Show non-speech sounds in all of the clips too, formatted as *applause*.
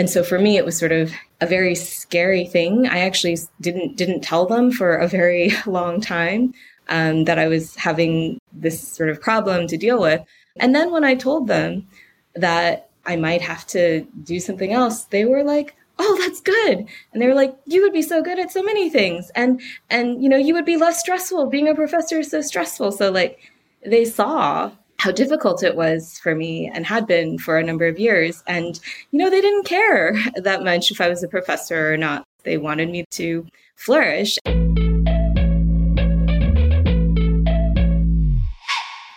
And so for me, it was sort of a very scary thing. I actually didn't didn't tell them for a very *laughs* long time um, that I was having this sort of problem to deal with. And then when I told them that I might have to do something else, they were like, "Oh, that's good." And they were like, "You would be so good at so many things, and and you know, you would be less stressful. Being a professor is so stressful." So like, they saw how difficult it was for me and had been for a number of years. And, you know, they didn't care that much if I was a professor or not. They wanted me to flourish.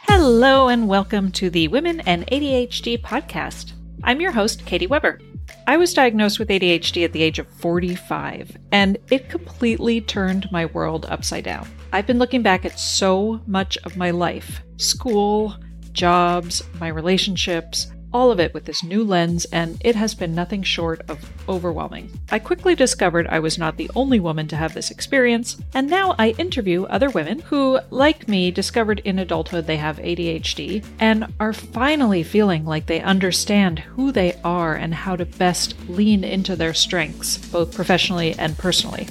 Hello, and welcome to the Women and ADHD podcast. I'm your host, Katie Weber. I was diagnosed with ADHD at the age of 45, and it completely turned my world upside down. I've been looking back at so much of my life school, jobs, my relationships, all of it with this new lens, and it has been nothing short of overwhelming. I quickly discovered I was not the only woman to have this experience, and now I interview other women who, like me, discovered in adulthood they have ADHD and are finally feeling like they understand who they are and how to best lean into their strengths, both professionally and personally.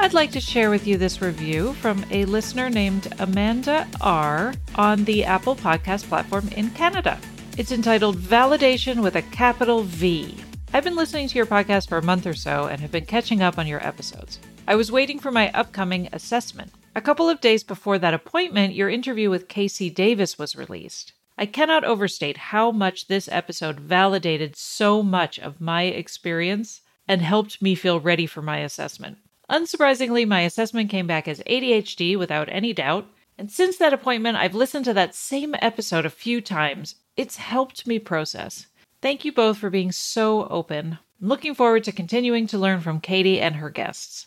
I'd like to share with you this review from a listener named Amanda R. on the Apple Podcast platform in Canada. It's entitled Validation with a Capital V. I've been listening to your podcast for a month or so and have been catching up on your episodes. I was waiting for my upcoming assessment. A couple of days before that appointment, your interview with Casey Davis was released. I cannot overstate how much this episode validated so much of my experience and helped me feel ready for my assessment. Unsurprisingly, my assessment came back as ADHD without any doubt, and since that appointment, I've listened to that same episode a few times. It's helped me process. Thank you both for being so open. I'm looking forward to continuing to learn from Katie and her guests.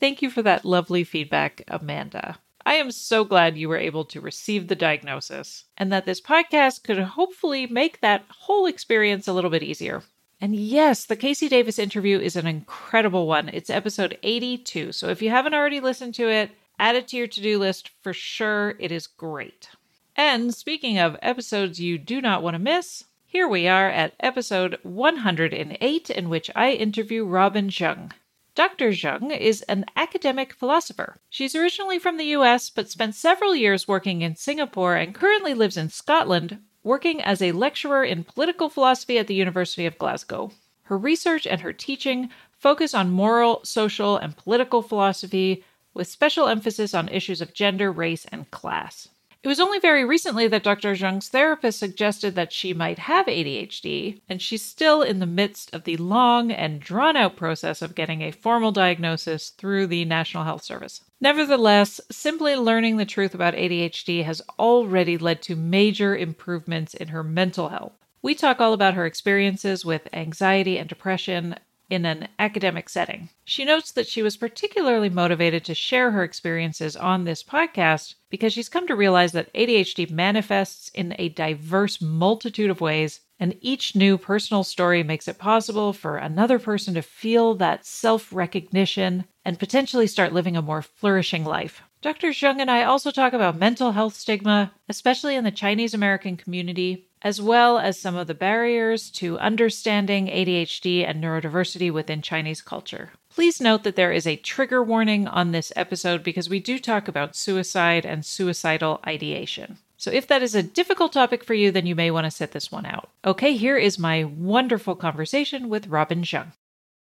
Thank you for that lovely feedback, Amanda. I am so glad you were able to receive the diagnosis and that this podcast could hopefully make that whole experience a little bit easier. And yes, the Casey Davis interview is an incredible one. It's episode 82. So if you haven't already listened to it, add it to your to do list for sure. It is great. And speaking of episodes you do not want to miss, here we are at episode 108, in which I interview Robin Zheng. Dr. Zheng is an academic philosopher. She's originally from the US, but spent several years working in Singapore and currently lives in Scotland, working as a lecturer in political philosophy at the University of Glasgow. Her research and her teaching focus on moral, social, and political philosophy, with special emphasis on issues of gender, race, and class. It was only very recently that Dr. Zheng's therapist suggested that she might have ADHD, and she's still in the midst of the long and drawn out process of getting a formal diagnosis through the National Health Service. Nevertheless, simply learning the truth about ADHD has already led to major improvements in her mental health. We talk all about her experiences with anxiety and depression, in an academic setting. She notes that she was particularly motivated to share her experiences on this podcast because she's come to realize that ADHD manifests in a diverse multitude of ways, and each new personal story makes it possible for another person to feel that self recognition and potentially start living a more flourishing life. Dr. Zheng and I also talk about mental health stigma, especially in the Chinese American community, as well as some of the barriers to understanding ADHD and neurodiversity within Chinese culture. Please note that there is a trigger warning on this episode because we do talk about suicide and suicidal ideation. So, if that is a difficult topic for you, then you may want to set this one out. Okay, here is my wonderful conversation with Robin Zheng.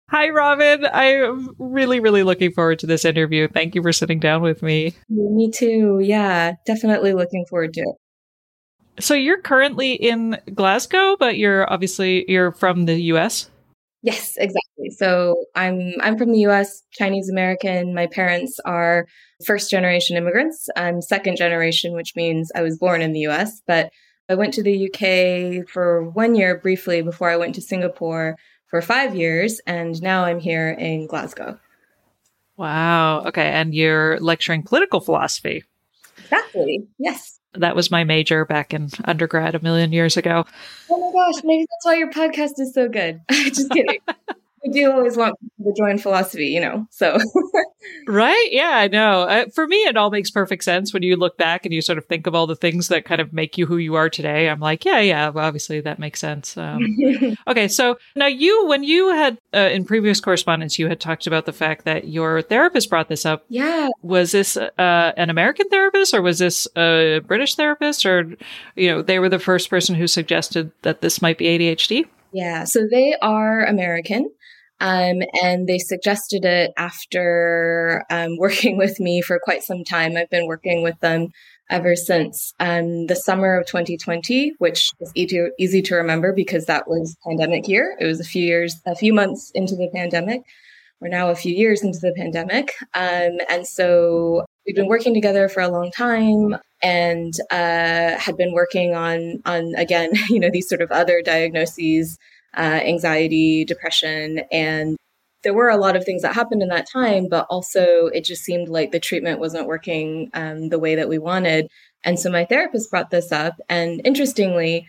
Hi, Robin. I'm really, really looking forward to this interview. Thank you for sitting down with me. Me too. Yeah, definitely looking forward to it. So you're currently in Glasgow, but you're obviously you're from the US. Yes, exactly. So I'm I'm from the US, Chinese American. My parents are first generation immigrants. I'm second generation, which means I was born in the US, but I went to the UK for one year briefly before I went to Singapore for five years, and now I'm here in Glasgow. Wow. Okay. And you're lecturing political philosophy. Exactly. Yes. That was my major back in undergrad a million years ago. Oh my gosh, maybe that's why your podcast is so good. *laughs* Just kidding. *laughs* I do always want to join philosophy, you know. So, *laughs* right? Yeah, I know. Uh, for me, it all makes perfect sense when you look back and you sort of think of all the things that kind of make you who you are today. I'm like, yeah, yeah, well, obviously that makes sense. Um, *laughs* okay, so now you, when you had uh, in previous correspondence, you had talked about the fact that your therapist brought this up. Yeah. Was this uh, an American therapist or was this a British therapist, or you know, they were the first person who suggested that this might be ADHD? Yeah, so they are American. Um, and they suggested it after um, *laughs* working with me for quite some time. I've been working with them ever since um, the summer of 2020, which is easy, easy to remember because that was pandemic year. It was a few years, a few months into the pandemic. We're now a few years into the pandemic. Um, and so we've been working together for a long time and uh, had been working on, on again, *laughs* you know, these sort of other diagnoses uh, anxiety, depression, and there were a lot of things that happened in that time, but also it just seemed like the treatment wasn't working um, the way that we wanted. And so my therapist brought this up, and interestingly,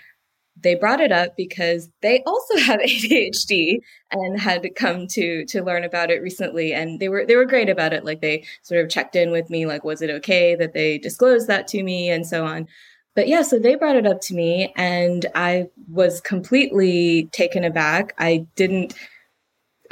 they brought it up because they also *laughs* have ADHD and had come to to learn about it recently and they were they were great about it like they sort of checked in with me like was it okay that they disclosed that to me and so on but yeah, so they brought it up to me and I was completely taken aback. I didn't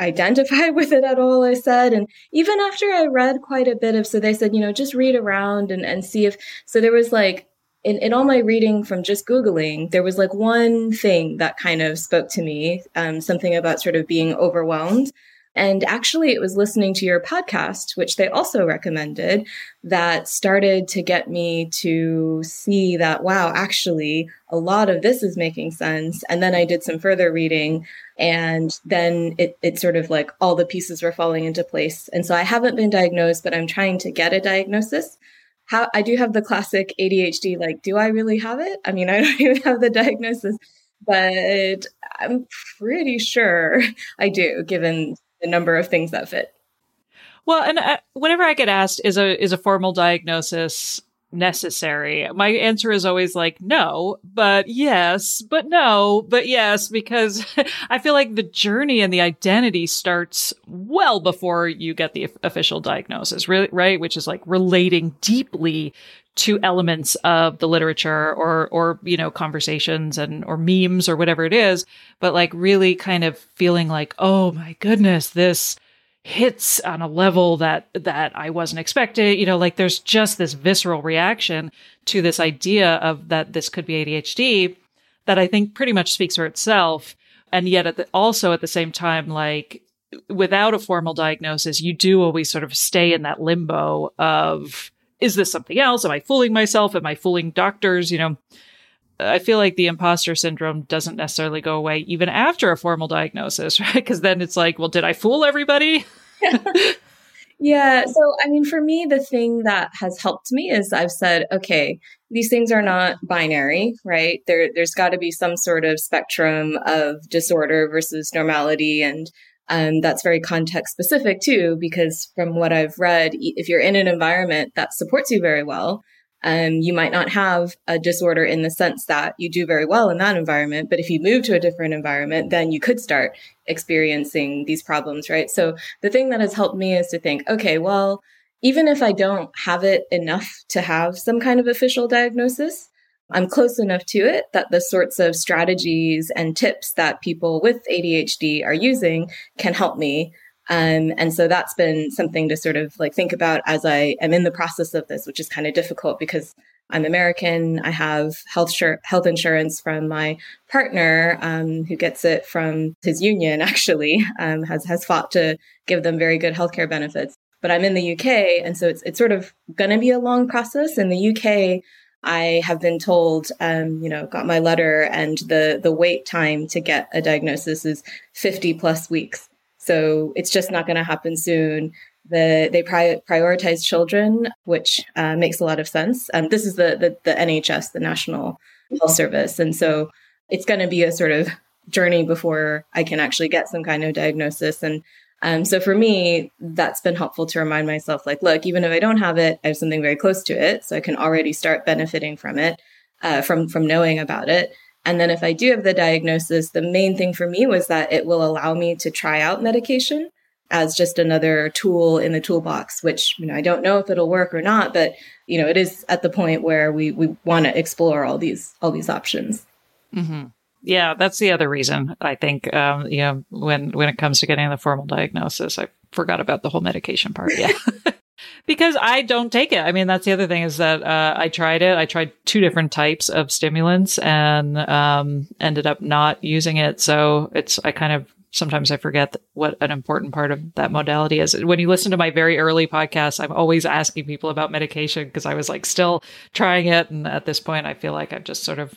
identify *laughs* with it at all, I said. And even after I read quite a bit of, so they said, you know, just read around and, and see if, so there was like, in, in all my reading from just Googling, there was like one thing that kind of spoke to me, um, something about sort of being overwhelmed. And actually, it was listening to your podcast, which they also recommended, that started to get me to see that, wow, actually, a lot of this is making sense. And then I did some further reading, and then it, it sort of like all the pieces were falling into place. And so I haven't been diagnosed, but I'm trying to get a diagnosis. How I do have the classic ADHD, like, do I really have it? I mean, *laughs* I don't even have the diagnosis but I'm pretty sure I do, given the number of things that fit. Well, and uh, whenever I get asked, is a is a formal diagnosis necessary? My answer is always like no, but yes, but no, but yes, because *laughs* I feel like the journey and the identity starts well before you get the official diagnosis, really, right? Which is like relating deeply to elements of the literature or or you know conversations and or memes or whatever it is but like really kind of feeling like oh my goodness this hits on a level that that I wasn't expecting you know like there's just this visceral reaction to this idea of that this could be ADHD that I think pretty much speaks for itself. And yet at the, also at the same time like without a formal diagnosis you do always sort of stay in that limbo of is this something else? Am I fooling myself? Am I fooling doctors? You know, I feel like the imposter syndrome doesn't necessarily go away even after a formal diagnosis, *laughs* right? Because then it's like, well, did I fool everybody? *laughs* yeah. So, I mean, for me, the thing that has helped me is I've said, okay, these things are not binary, right? There, there's got to be some sort of spectrum of disorder versus normality. And um, that's very context specific too, because from what I've read, if you're in an environment that supports you very well, um, you might not have a disorder in the sense that you do very well in that environment. But if you move to a different environment, then you could start experiencing these problems, right? So the thing that has helped me is to think, okay, well, even if I don't have it enough to have some kind of official diagnosis, I'm close enough to it that the sorts of strategies and tips that people with ADHD are using can help me. Um, and so that's been something to sort of like think about as I am in the process of this, which is kind of difficult because I'm American. I have health sh- health insurance from my partner, um, who gets it from his union. *laughs* Actually, um, has has fought to give them very good healthcare benefits. But I'm in the UK, and so it's it's sort of going to be a long process. In the UK, I have been told, um, you know, got my letter, and the the wait time to get a diagnosis is 50 plus weeks. So it's just not going to happen soon. The they pri- prioritize children, which uh, makes a lot of sense. Um, this is the, the the NHS, the National health service. And so it's going to be a sort of journey before I can actually get some kind of diagnosis. And um, so for me, that's been helpful to remind myself, like, look, even if I don't have it, I have something very close to it, so I can already start benefiting from it, uh, from from knowing about it. And then if I do have the diagnosis, the main thing for me was that it will allow me to try out medication as just another tool in the toolbox, which you know I don't know if it'll work or not, but you know it is at the point where we we want to explore all these all these options. Mm-hmm. Yeah, that's the other reason I think. Um, you know, when when it comes to getting the formal diagnosis, I forgot about the whole medication part. Yeah. *laughs* because I don't take it. I mean, that's the other thing is that uh, I tried it. I tried two different types of stimulants and um, ended up not using it. So it's I kind of sometimes I forget what an important part of that modality is. When you listen to my very early podcast, I'm always asking people about medication because I was like still trying it, and at this point, I feel like I've just sort of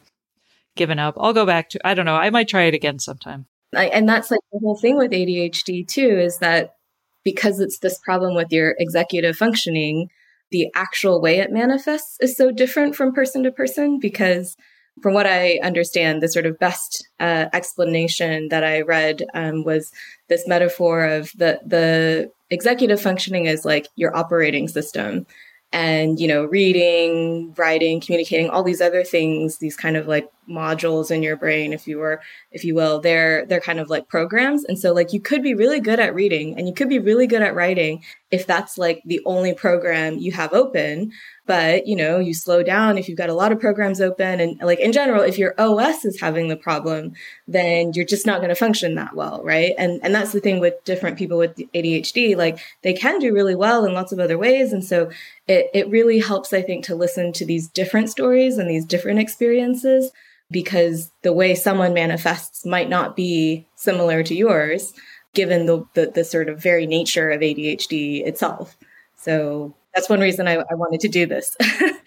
given up. I'll go back to, I don't know, I might try it again sometime. I, and that's like the whole thing with ADHD too, is that because it's this problem with your executive functioning, the actual way it manifests is so different from person to person because from what I understand, the sort of best uh, explanation that I read um, was this metaphor of the the executive functioning is like your operating system, and you know reading writing communicating all these other things these kind of like modules in your brain if you were if you will they're they're kind of like programs. And so like you could be really good at reading and you could be really good at writing if that's like the only program you have open. But you know you slow down if you've got a lot of programs open. And like in general if your os is having the problem then you're just not going to function that well right? And and that's the thing with different people with adhd like they can do really well in lots of other ways. And so it, it really helps i think to listen to these different stories and these different experiences because the way someone manifests might not be similar to yours given the, the, the sort of very nature of adhd itself so that's one reason I, I wanted to do this.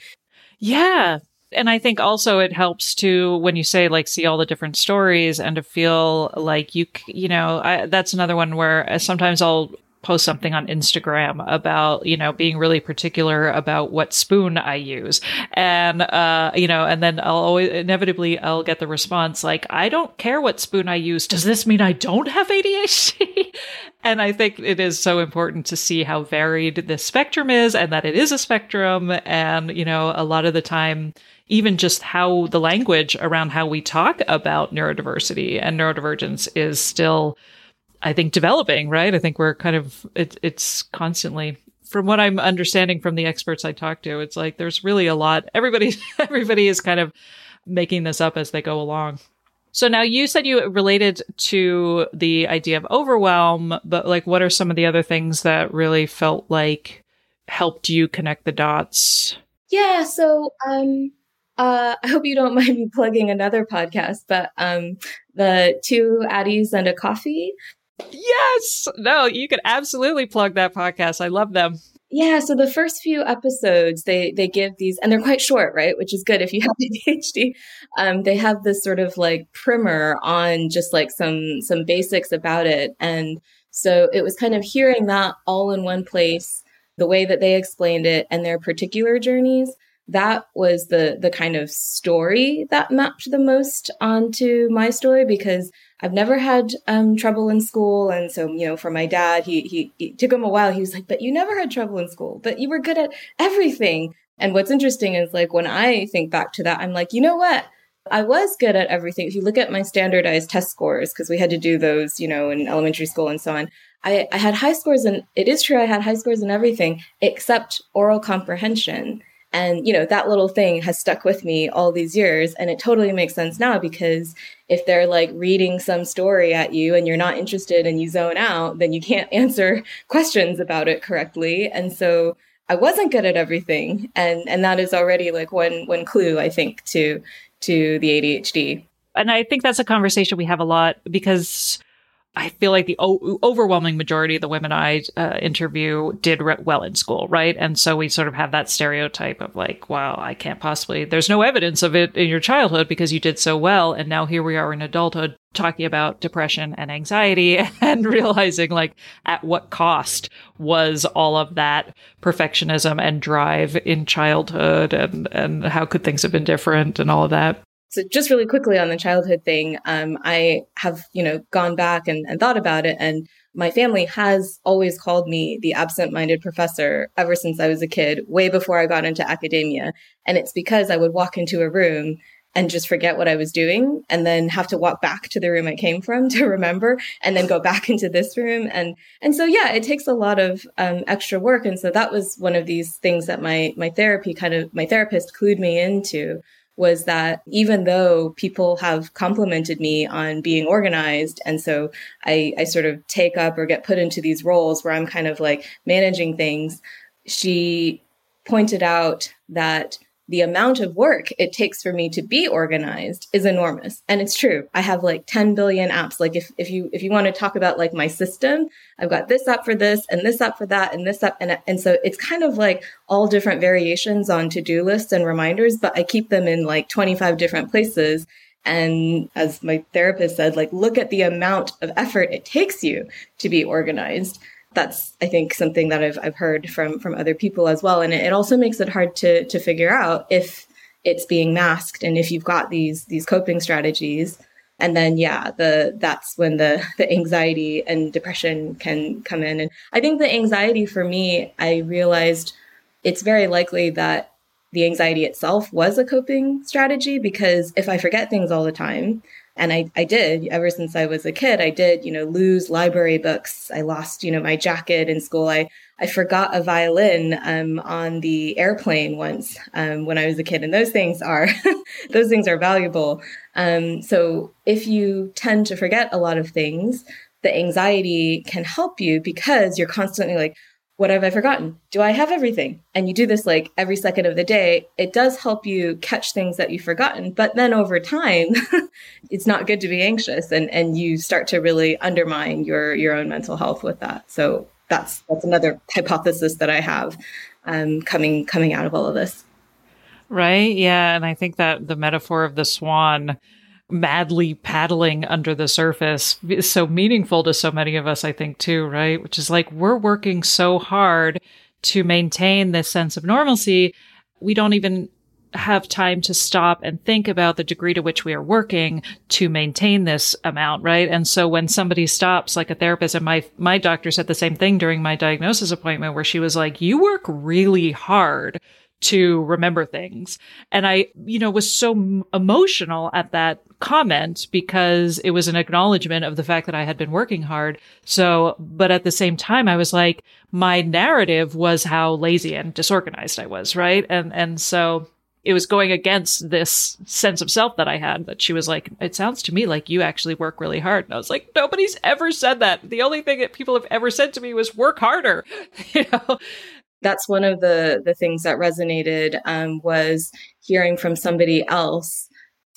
*laughs* yeah. And I think also it helps to, when you say like see all the different stories and to feel like you, you know, I, that's another one where uh, sometimes I'll post something on Instagram about, you know, being really particular about what spoon I use. And, uh, you know, and then I'll always, inevitably, I'll get the response like, I don't care what spoon I use. Does this mean I don't have ADHD? *laughs* and I think it is so important to see how varied the spectrum is and that it is a spectrum. And, you know, a lot of the time, even just how the language around how we talk about neurodiversity and neurodivergence is still I think developing, right? I think we're kind of it, it's constantly from what I'm understanding from the experts I talk to, it's like there's really a lot. Everybody *laughs* everybody is kind of making this up as they go along. So now you said you related to the idea of overwhelm, but like what are some of the other things that really felt like helped you connect the dots? Yeah, so um uh, *laughs* I hope you don't mind me plugging another podcast, but um, the two Addies and a coffee Yes. No, you could absolutely plug that podcast. I love them. Yeah, so the first few episodes, they they give these, and they're quite short, right? Which is good if you have *laughs* ADHD. Um, they have this sort of like primer on just like some some basics about it, and so it was kind of hearing that all in one place, the way that they explained it, and their particular journeys. That was the the kind of story that mapped the most onto my story because I've never had um, trouble in school. And so, you know, for my dad, he, he, took him a while. He was like, but you never had trouble in school, but you were good at everything. And what's interesting is like when I think back to that, I'm like, you know what? I was good at everything. If you look at my standardized test scores, because we had to do those, you know, in elementary school and so on, I, I had high scores and it is true I had high scores in everything except oral comprehension. And, you know, that little thing has stuck with me all these years. And it totally makes sense now because if they're like reading some story at you and you're not interested and you zone out, then you can't *laughs* answer questions about it correctly. And so I wasn't good at everything. And, and that is already like one, one clue, I think, to, to the ADHD. And I think that's a conversation we have a lot because I feel like the o- overwhelming majority of the women I uh, interview did re- well in school, right? And so we sort of have that stereotype of like, wow, I can't possibly, there's no evidence of it in your childhood because you did so well. And now here we are in adulthood talking about depression and anxiety *laughs* and realizing like at what cost was all of that perfectionism and drive in childhood and, and how could things have been different and all of that. So just really quickly on the childhood thing, um, I have, you know, gone back and, and thought about it. And my family has always called me the absent minded professor ever since I was a kid, way before I got into academia. And it's because I would walk into a room and just forget what I was doing and then have to walk back to the room I came from *laughs* to remember and then go back into this room. And, and so, yeah, it takes a lot of um, extra work. And so that was one of these things that my, my therapy kind of, my therapist clued me into was that even though people have complimented me on being organized, and so I, I sort of take up or get put into these roles where I'm kind of like managing things, she pointed out that the amount of work it takes for me to be organized is enormous. And it's true. I have like 10 billion apps. Like if, if you if you want to talk about like my system i've got this app for this and this app for that and this app and, and so it's kind of like all different variations on to-do lists and reminders but i keep them in like 25 different places. And as my therapist said like look at the amount of effort it takes you to be organized that's I think something that I've I've heard from from other people as well, and it, it also makes it hard to to figure out if it's being masked and if you've got these these coping strategies. And then yeah the that's when the *laughs* the anxiety and depression can come in. And i think the anxiety for me i realized it's very likely that the anxiety itself was a coping strategy because if i forget things all the time and I, I did ever since I was a kid. I did, you know, lose library books. I lost, you know, my jacket in school. I, I forgot a violin um, on the airplane once um, when I was a kid. And those things are, *laughs* those things are valuable. Um, so if you tend to forget a lot of things, the anxiety can help you because you're constantly like, what have I forgotten? Do I have everything? And you do this like every second of the day. It does help you catch things that you've forgotten, but then over time, *laughs* it's not good to be anxious and, and you start to really undermine your, your own mental health with that. So that's, that's another hypothesis that I have um, coming, coming out of all of this. Right. Yeah. And I think that the metaphor of the swan madly paddling under the surface is so meaningful to so many of us, I think, too, right? Which is like we're working so hard to maintain this sense of normalcy. We don't even have time to stop and think about the degree to which we are working to maintain this amount, right? And so when somebody stops, like a therapist, and my my doctor said the same thing during my diagnosis appointment, where she was like, "You work really hard to remember things," and I, you know, was so emotional at that comment because it was an acknowledgement of the fact that I had been working hard. So, but at the same time, I was like, my narrative was how lazy and disorganized I was, right? And, and so it was going against this sense of self that I had that she was like, it sounds to me like you actually work really hard. And I was like, nobody's ever said that. The only thing that people have ever said to me was work harder, *laughs* you know? That's one of the, the things that resonated, um, was hearing from somebody else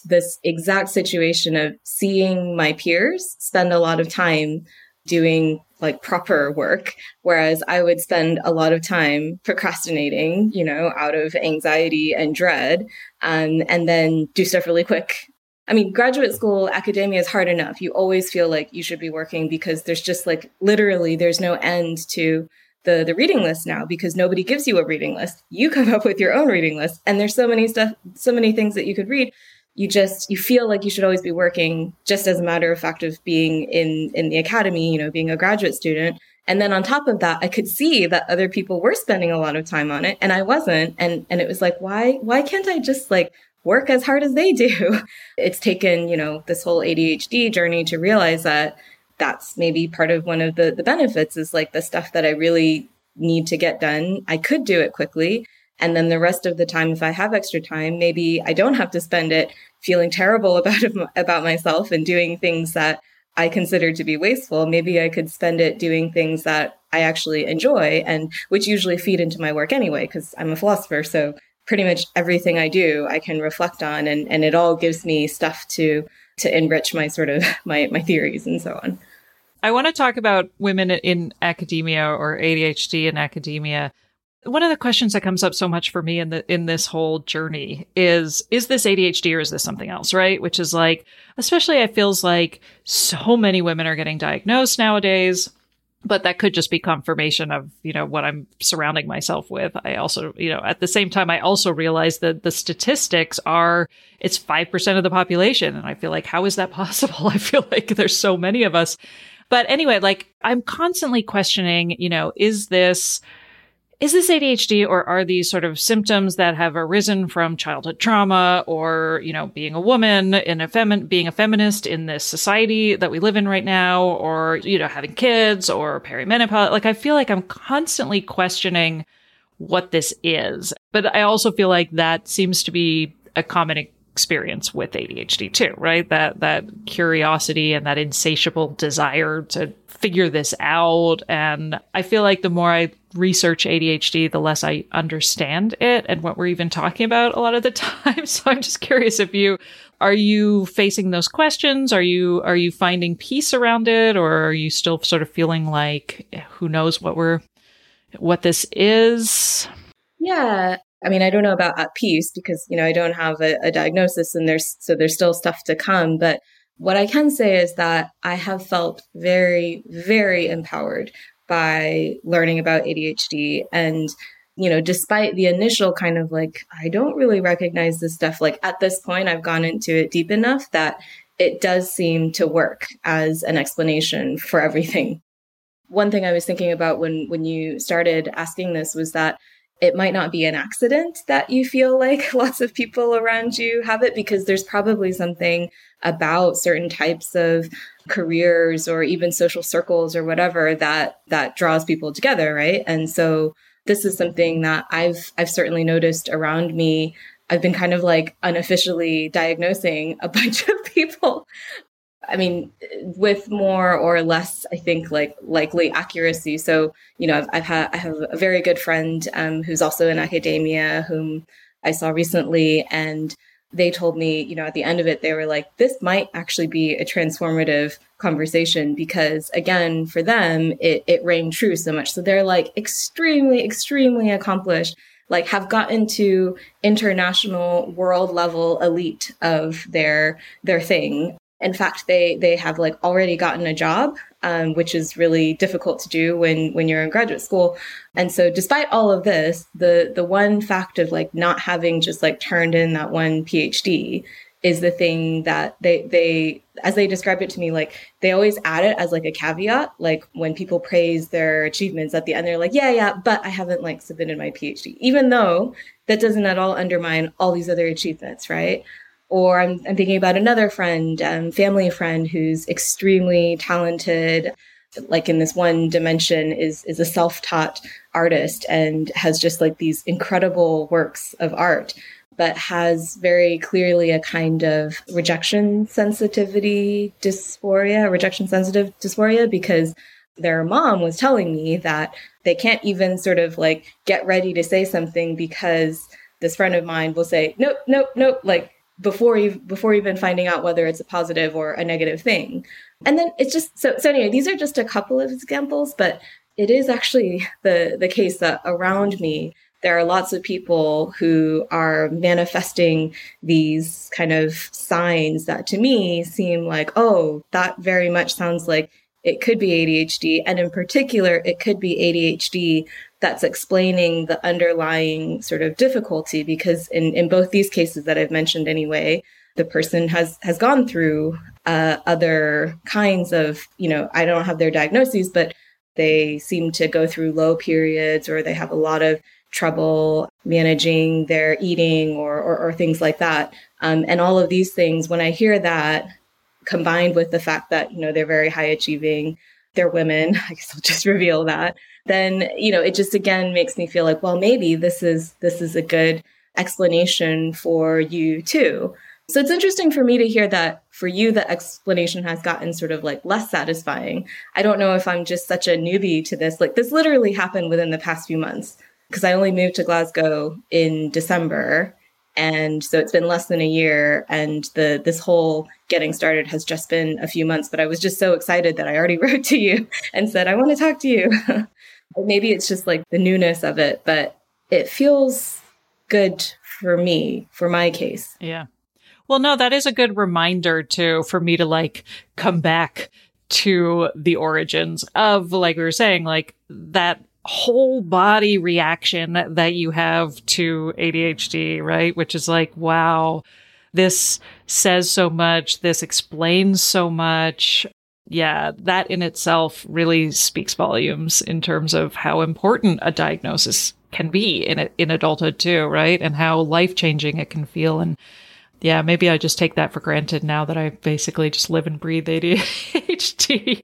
this exact situation of seeing my peers spend a lot of time doing like proper work, whereas I would spend a lot of time procrastinating, you know, out of anxiety and dread, um, and then do stuff really quick. I mean, graduate school academia is hard enough. You always feel like you should be working because there's just like literally there's no end to the the reading list now because nobody gives you a reading list. You come up with your own reading list, and there's so many stuff, so many things that you could read you just you feel like you should always be working just as a matter of fact of being in in the academy you know being a graduate student. And then on top of that i could see that other people were spending a lot of time on it and i wasn't. And and it was like why why can't i just like work as hard as they do? *laughs* It's taken you know this whole adhd journey to realize that that's maybe part of one of the the benefits is like the stuff that i really need to get done i could do it quickly and then the rest of the time, if I have extra time, maybe I don't have to spend it feeling terrible *laughs* about about myself and doing things that I consider to be wasteful. Maybe I could spend it doing things that I actually enjoy and which usually feed into my work anyway, because I'm a philosopher. So pretty much everything I do, I can reflect on and, and it all gives me stuff to, to enrich my sort of *laughs* my, my theories and so on. I want to talk about women in academia or ADHD in academia one of the questions that comes up so much for me in the in this whole journey is is this ADHD or is this something else, right? Which is like especially it feels like so many women are getting diagnosed nowadays but that could just be confirmation of you know what i'm surrounding myself with. I also you know at the same time i also realize that the statistics are it's 5% of the population. And i feel like how is that *laughs* possible? I feel like there's so many of us. But anyway like i'm constantly questioning you know is this is this ADHD or are these sort of symptoms that have arisen from childhood trauma or, you know, being a woman in a femi- being a feminist in this society that we live in right now or, you know, having kids or perimenopause? Like, I feel like I'm constantly questioning what this is. But I also feel like that seems to be a common experience with ADHD too, right? That, that curiosity and that insatiable desire to figure this out. And I feel like the more I research ADHD, the less I understand it and what we're even talking about a lot of the *laughs* time. So I'm just curious if you are you facing those questions? Are you are you finding peace around it or are you still sort of feeling like eh, who knows what we're what this is? Yeah. I mean, I don't know about at peace because, you know, I don't have a, a diagnosis and there's so there's still stuff to come, but what I can say is that I have felt very, very empowered by learning about ADHD. And, you know, despite the initial kind of like, I don't really recognize this stuff, like at this point, I've gone into it deep enough that it does seem to work as an explanation for everything. One thing I was thinking about when, when you started asking this was that it might not be an accident that you feel like *laughs* lots of people around you have it because there's probably something about certain types of careers or even social circles or whatever that that draws people together right? And so this is something that i've i've certainly noticed around me. I've been kind of like unofficially diagnosing a *laughs* bunch of people. I mean, with more or less, I think like likely accuracy. So, you know, I've, I've had I have a very good friend um, who's also in academia, whom I saw recently, and they told me, you know, at the end of it, they were like, "This might actually be a transformative conversation because, again, for them, it it rang true so much. So they're like extremely, extremely accomplished." like have gotten to international world level elite of their their thing in fact, they they have like already gotten a job, um, which is really difficult to do when when you're in graduate school. And so, despite all of this, the the one fact of like not having just like turned in that one PhD is the thing that they they as they described it to me like they always add it as like a caveat like when people praise their achievements at the end they're like yeah yeah but i haven't like submitted my phd even though that doesn't at all undermine all these other achievements right or I'm, I'm thinking about another friend, um, family friend who's extremely talented, like in this one dimension is is a self-taught artist and has just like these incredible works of art but has very clearly a kind of rejection sensitivity dysphoria rejection sensitive dysphoria because their mom was telling me that they can't even sort of like get ready to say something because this friend of mine will say nope nope nope like before you before even finding out whether it's a positive or a negative thing. And then it's just so so anyway these are just a couple of examples but it is actually the the case that around me there are lots of people who are manifesting these kind of signs that to me seem like oh that very much sounds like it could be ADHD and in particular it could be ADHD that's explaining the underlying sort of difficulty because in, in both these cases that I've mentioned anyway, the person has has gone through uh, other kinds of, you know, I don't have their diagnoses, but they seem to go through low periods or they have a lot of trouble managing their eating or, or, or things like that. Um, and all of these things, when I hear that combined with the fact that, you know, they're very high achieving, they're women, *laughs* I guess I'll just reveal that, then, you know, it just again makes me feel like, well, maybe this is this is a good explanation for you too. So it's interesting for me to hear that for you, the explanation has gotten sort of like less satisfying. I don't know if I'm just such a newbie to this. Like this literally happened within the past few months because I only moved to Glasgow in December. And so it's been less than a year and the this whole getting started has just been a few months, but I was just so excited that I already *laughs* wrote to you and said I want to talk to you. *laughs* Maybe it's just like the newness of it, but it feels good for me, for my case. Yeah. Well, no, that is a good reminder to for me to like come back to the origins of, like we were saying, like that whole body reaction that you have to ADHD, right? Which is like, wow, this says so much. This explains so much. Yeah, that in itself really speaks volumes in terms of how important a diagnosis can be in in adulthood too, right? And how life changing it can feel. And yeah, maybe I just take that for granted now that I basically just live and breathe ADHD.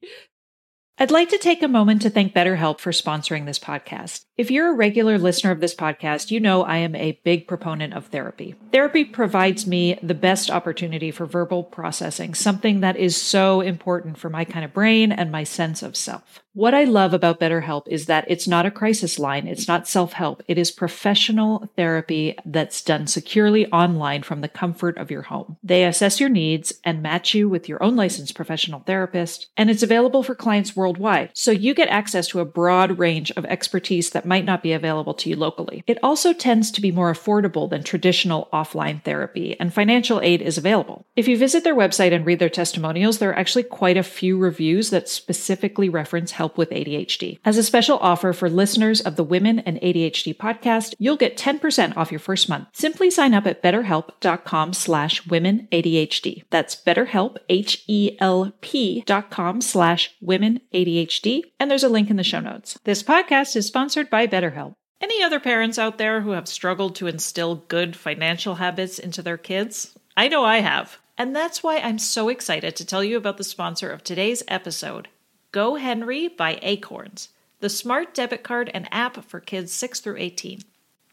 I'd like to take a moment to thank BetterHelp for sponsoring this podcast. If you're a regular listener of this podcast, you know I am a big proponent of therapy. Therapy provides me the best opportunity for verbal processing, something that is so important for my kind of brain and my sense of self. What I love about BetterHelp is that it's not a crisis line. It's not self-help. It is professional therapy that's done securely online from the comfort of your home. They assess your needs and match you with your own licensed professional therapist, and it's available for clients worldwide. So you get access to a broad range of expertise that might not be available to you locally. It also tends to be more affordable than traditional offline therapy, and financial aid is available. If you visit their website and read their testimonials, there are actually quite a few reviews that specifically reference help with ADHD. As a special offer for listeners of the Women and ADHD podcast, you'll get 10% off your first month. Simply sign up at betterhelp.com slash women ADHD. That's betterhelp, H-E-L-P dot com slash women ADHD. And there's a link in the show notes. This podcast is sponsored by BetterHelp. Any other parents out there who have struggled to instill good financial habits into their kids? I know I have. And that's why I'm so excited to tell you about the sponsor of today's episode, GoHenry by Acorns, the smart debit card and app for kids 6 through 18.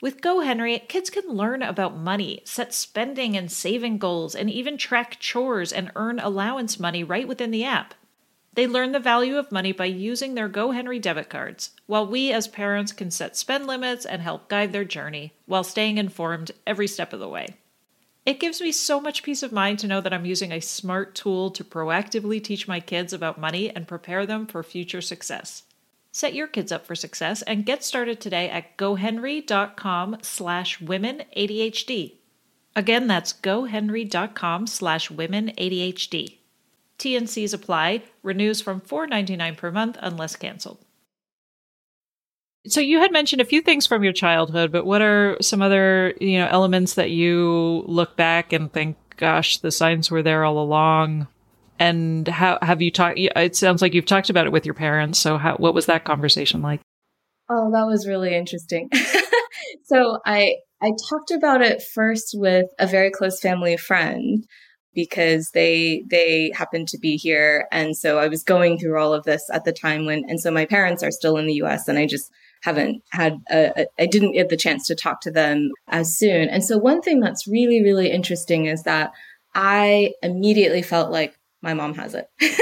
With GoHenry, kids can learn about money, set spending and saving goals, and even track chores and earn allowance money right within the app. They learn the value of money by using their GoHenry debit cards, while we as parents can set spend limits and help guide their journey while staying informed every step of the way. It gives me so much peace of mind to know that I'm using a smart tool to proactively teach my kids about money and prepare them for future success. Set your kids up for success and get started today at gohenry.com slash women ADHD. Again, that's gohenry.com slash women ADHD. TNCs apply, renews from $4.99 per month unless canceled. So you had mentioned a few things from your childhood, but what are some other, you know, elements that you look back and think, gosh, the signs were there all along? And how have you talked? It sounds like you've talked about it with your parents. So how, what was that conversation like? Oh, that was really interesting. *laughs* so I, I talked about it first with a very close family friend because they they happened to be here and so I was going through all of this at the time when and so my parents are still in the US and I just haven't had a, a, I didn't get the chance to talk to them as soon. And so one thing that's really really interesting is that I immediately felt like my mom has it. *laughs*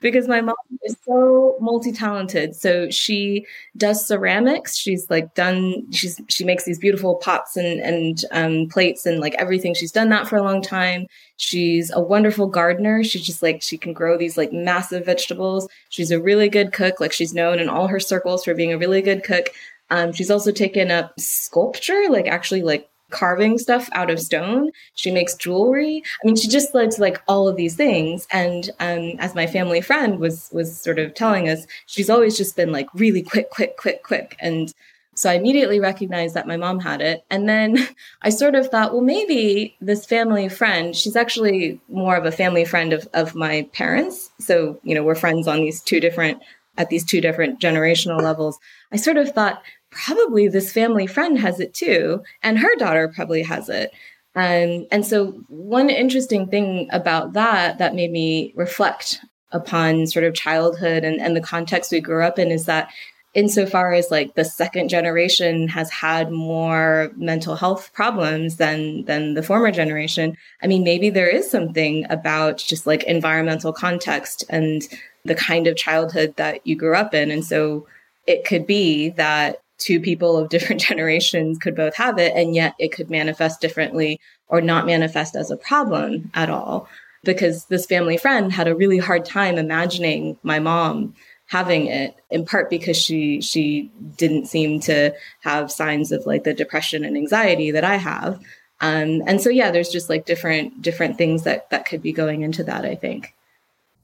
Because my mom is so multi-talented. So she does ceramics. She's like done she's she makes these beautiful pots and and um, plates and like everything. She's done that for a long time. She's a wonderful gardener. She's just like she can grow these like massive vegetables. She's a really good cook. Like she's known in all her circles for being a really good cook. Um, she's also taken up sculpture like actually like carving stuff out of stone. She makes jewelry. I mean, she just loves like all of these things. And um, as my family friend was was sort of telling us, she's always just been like really quick, quick, quick, quick. And so I immediately recognized that my mom had it. And then *laughs* I sort of thought, well, maybe this family friend, she's actually more of a family friend of, of my parents. So, you know, we're friends on these two different, at these two different generational levels. I sort of thought, probably this family friend has it too, and her daughter probably has it. Um, and so, one interesting thing about that that made me reflect upon sort of childhood and, and the context we grew up in is that insofar as like the second generation has had more mental health problems than than the former generation i mean maybe there is something about just like environmental context and the kind of childhood that you grew up in and so it could be that two people of different *laughs* generations could both have it, and yet it could manifest differently or not manifest as a problem at all. Because this family friend had a really hard time imagining my mom having it in part because she she didn't seem to have signs of like the depression and anxiety that I have. Um, and so yeah, there's just like different different things that that could be going into that, I think.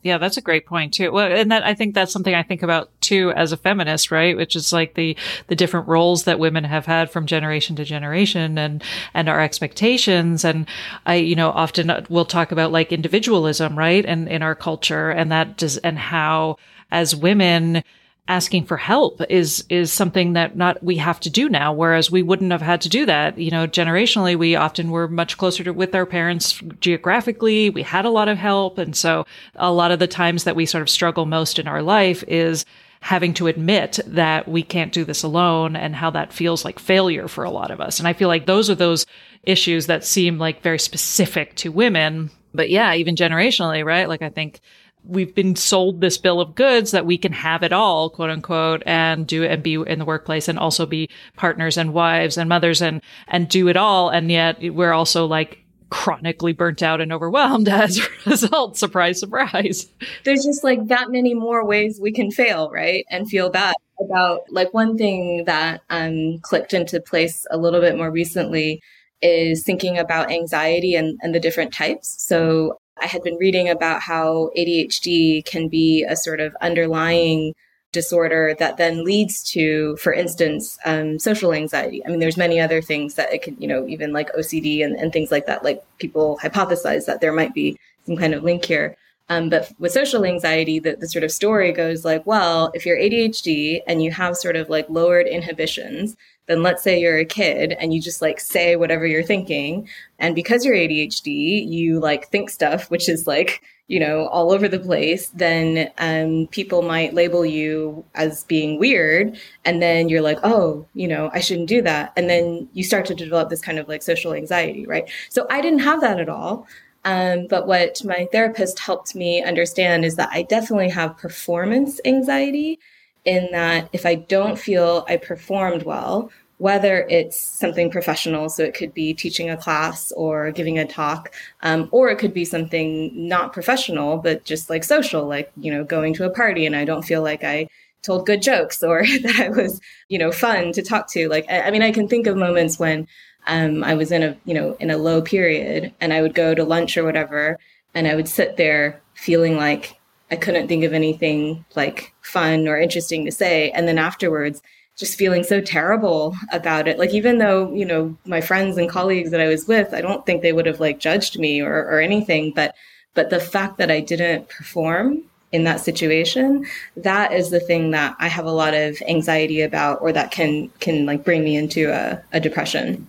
Yeah, that's a great point too. Well, and that I think that's something I think about too as a feminist, right? Which is like the the different roles that women have had from generation to generation and and our expectations and I you know often we'll talk about like individualism, right? And in our culture and that does and how as women asking for help is is something that not we have to do now whereas we wouldn't have had to do that. You know generationally we often were much closer to with our parents geographically. We had a lot of help. And so a lot of the times that we sort of struggle most in our life is having to admit that we can't do this alone and how that feels like failure for a lot of us. And i feel like those are those issues that seem like very specific to women. But yeah even generationally right? Like i think we've been sold this bill of goods that we can have it all, quote unquote, and do and be in the workplace and also be partners and wives and mothers and and do it all. And yet we're also like chronically burnt out and overwhelmed *laughs* as a result. Surprise, surprise. There's just like that many more ways we can fail, right? And feel bad about like one thing that um clicked into place a little bit more recently is thinking about anxiety and, and the different types. So I had been reading about how ADHD can be a sort of underlying disorder that then leads to, for instance, um, social anxiety. I mean, there's many other things that it could, you know, even like OCD and, and things like that. Like people hypothesize that there might be some kind of link here. Um, but with social anxiety, the, the sort of story goes like, well, if you're ADHD and you have sort of like lowered inhibitions, then let's say you're a kid and you just like say whatever you're thinking. And because you're ADHD, you like think stuff, which is like, you know, all over the place, then um, people might label you as being weird. And then you're like, oh, you know, I shouldn't do that. And then you start to develop this kind of like social anxiety, right? So I didn't have that at all. Um, but what my therapist helped me understand is that I definitely have performance anxiety in that if I don't feel I performed well, whether it's something professional, so it could be teaching a class or giving a talk, um, or it could be something not professional, but just like social, like, you know, going to a party and I don't feel like I told good jokes or *laughs* that I was, you know, fun to talk to. Like, I, I mean, I can think of moments when um, I was in a, you know, in a low period and I would go to lunch or whatever, and I would sit there feeling like I couldn't think of anything like fun or interesting to say. And then afterwards, just feeling so terrible about it. Like, even though, you know, my friends and colleagues that I was with, I don't think they would have like judged me or, or anything, but, but the fact that I didn't perform in that situation, that is the thing that I have a lot of anxiety about, or that can, can like bring me into a, a depression.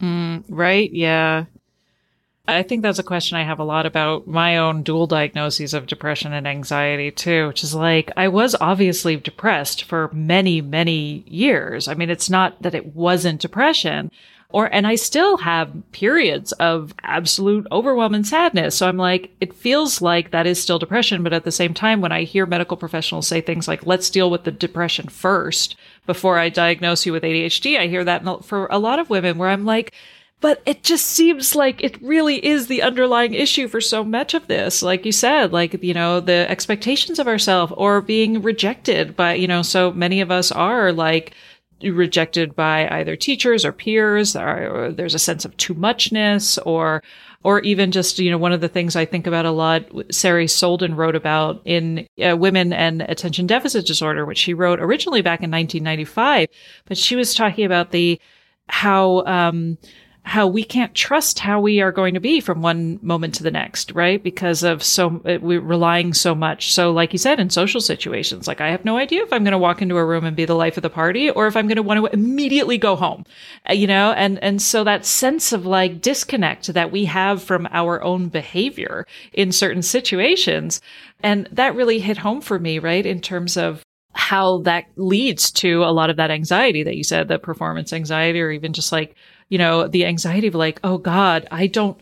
Mm, right. Yeah. I think that's a question I have a lot about my own dual diagnoses of depression and anxiety too, which is like, I was obviously depressed for many, many years. I mean, it's not that it wasn't depression or, and I still have periods of absolute overwhelm and sadness. So I'm like, it feels like that is still depression. But at the same time, when I hear medical professionals say things like, let's deal with the depression first before I diagnose you with ADHD, I hear that for a lot of women where I'm like, but it just seems like it really is the underlying issue for so much of this. Like you said, like, you know, the expectations of ourselves or being rejected by, you know, so many of us are like, rejected by either teachers or peers or, there's a sense of too muchness or or even just you know one of the things i think about a lot sari solden wrote about in uh, women and attention deficit disorder which she wrote originally back in 1995 but she was talking about the how um how we can't trust how we are going to be from one moment to the next, right? Because of so uh, we're relying so much. So, like you said, in social situations, like I have no idea if I'm going to walk into a room and be the life of the party, or if I'm going to want to immediately go home, uh, you know. And and so that sense of like disconnect that we have from our own behavior in certain situations, and that really hit home for me, right? In terms of how that leads to a lot of that anxiety that you said, the performance anxiety, or even just like you know, the anxiety of like, oh God, I don't,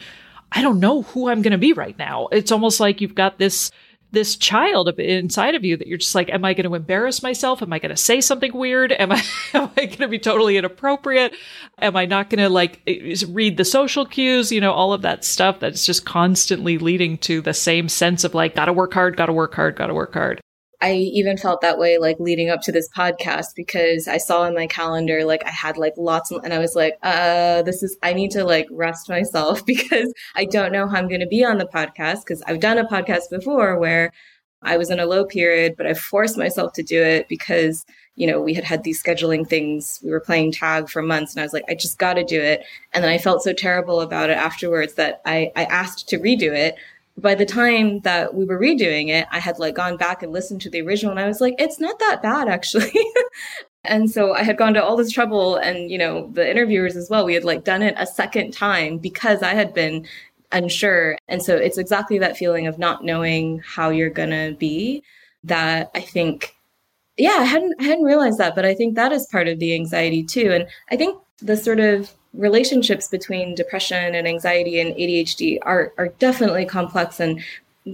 I don't know who I'm going to be right now. It's almost like you've got this, this child inside of you that you're just like, am I going to embarrass myself? Am I going to say something weird? Am I, *laughs* am I going to be totally inappropriate? Am I not going to like read the social cues? You know, all of that stuff that's just constantly leading to the same sense of like, gotta work hard, gotta work hard, gotta work hard. I even felt that way like leading up to this podcast because I saw in my calendar like I had like lots of, and I was like, uh, this is I need to like rest myself *laughs* because I don't know how I'm going to be on the podcast because I've done a podcast before where I was in a low period, but I forced myself to do it because you know we had had these scheduling things. We were playing tag for months, and I was like, I just got to do it. And then I felt so terrible about it afterwards that I I asked to redo it by the time that we were redoing it, I had like gone back and listened to the original and I was like, it's not that bad actually. *laughs* and so I had gone to all this trouble and, you know, the interviewers as well, we had like done it a second time because I had been unsure. And so it's exactly that feeling of not knowing how you're going to be that I think yeah, I hadn't I hadn't realized that, but I think that is part of the anxiety too. And I think the sort of relationships between depression and anxiety and ADHD are, are definitely complex and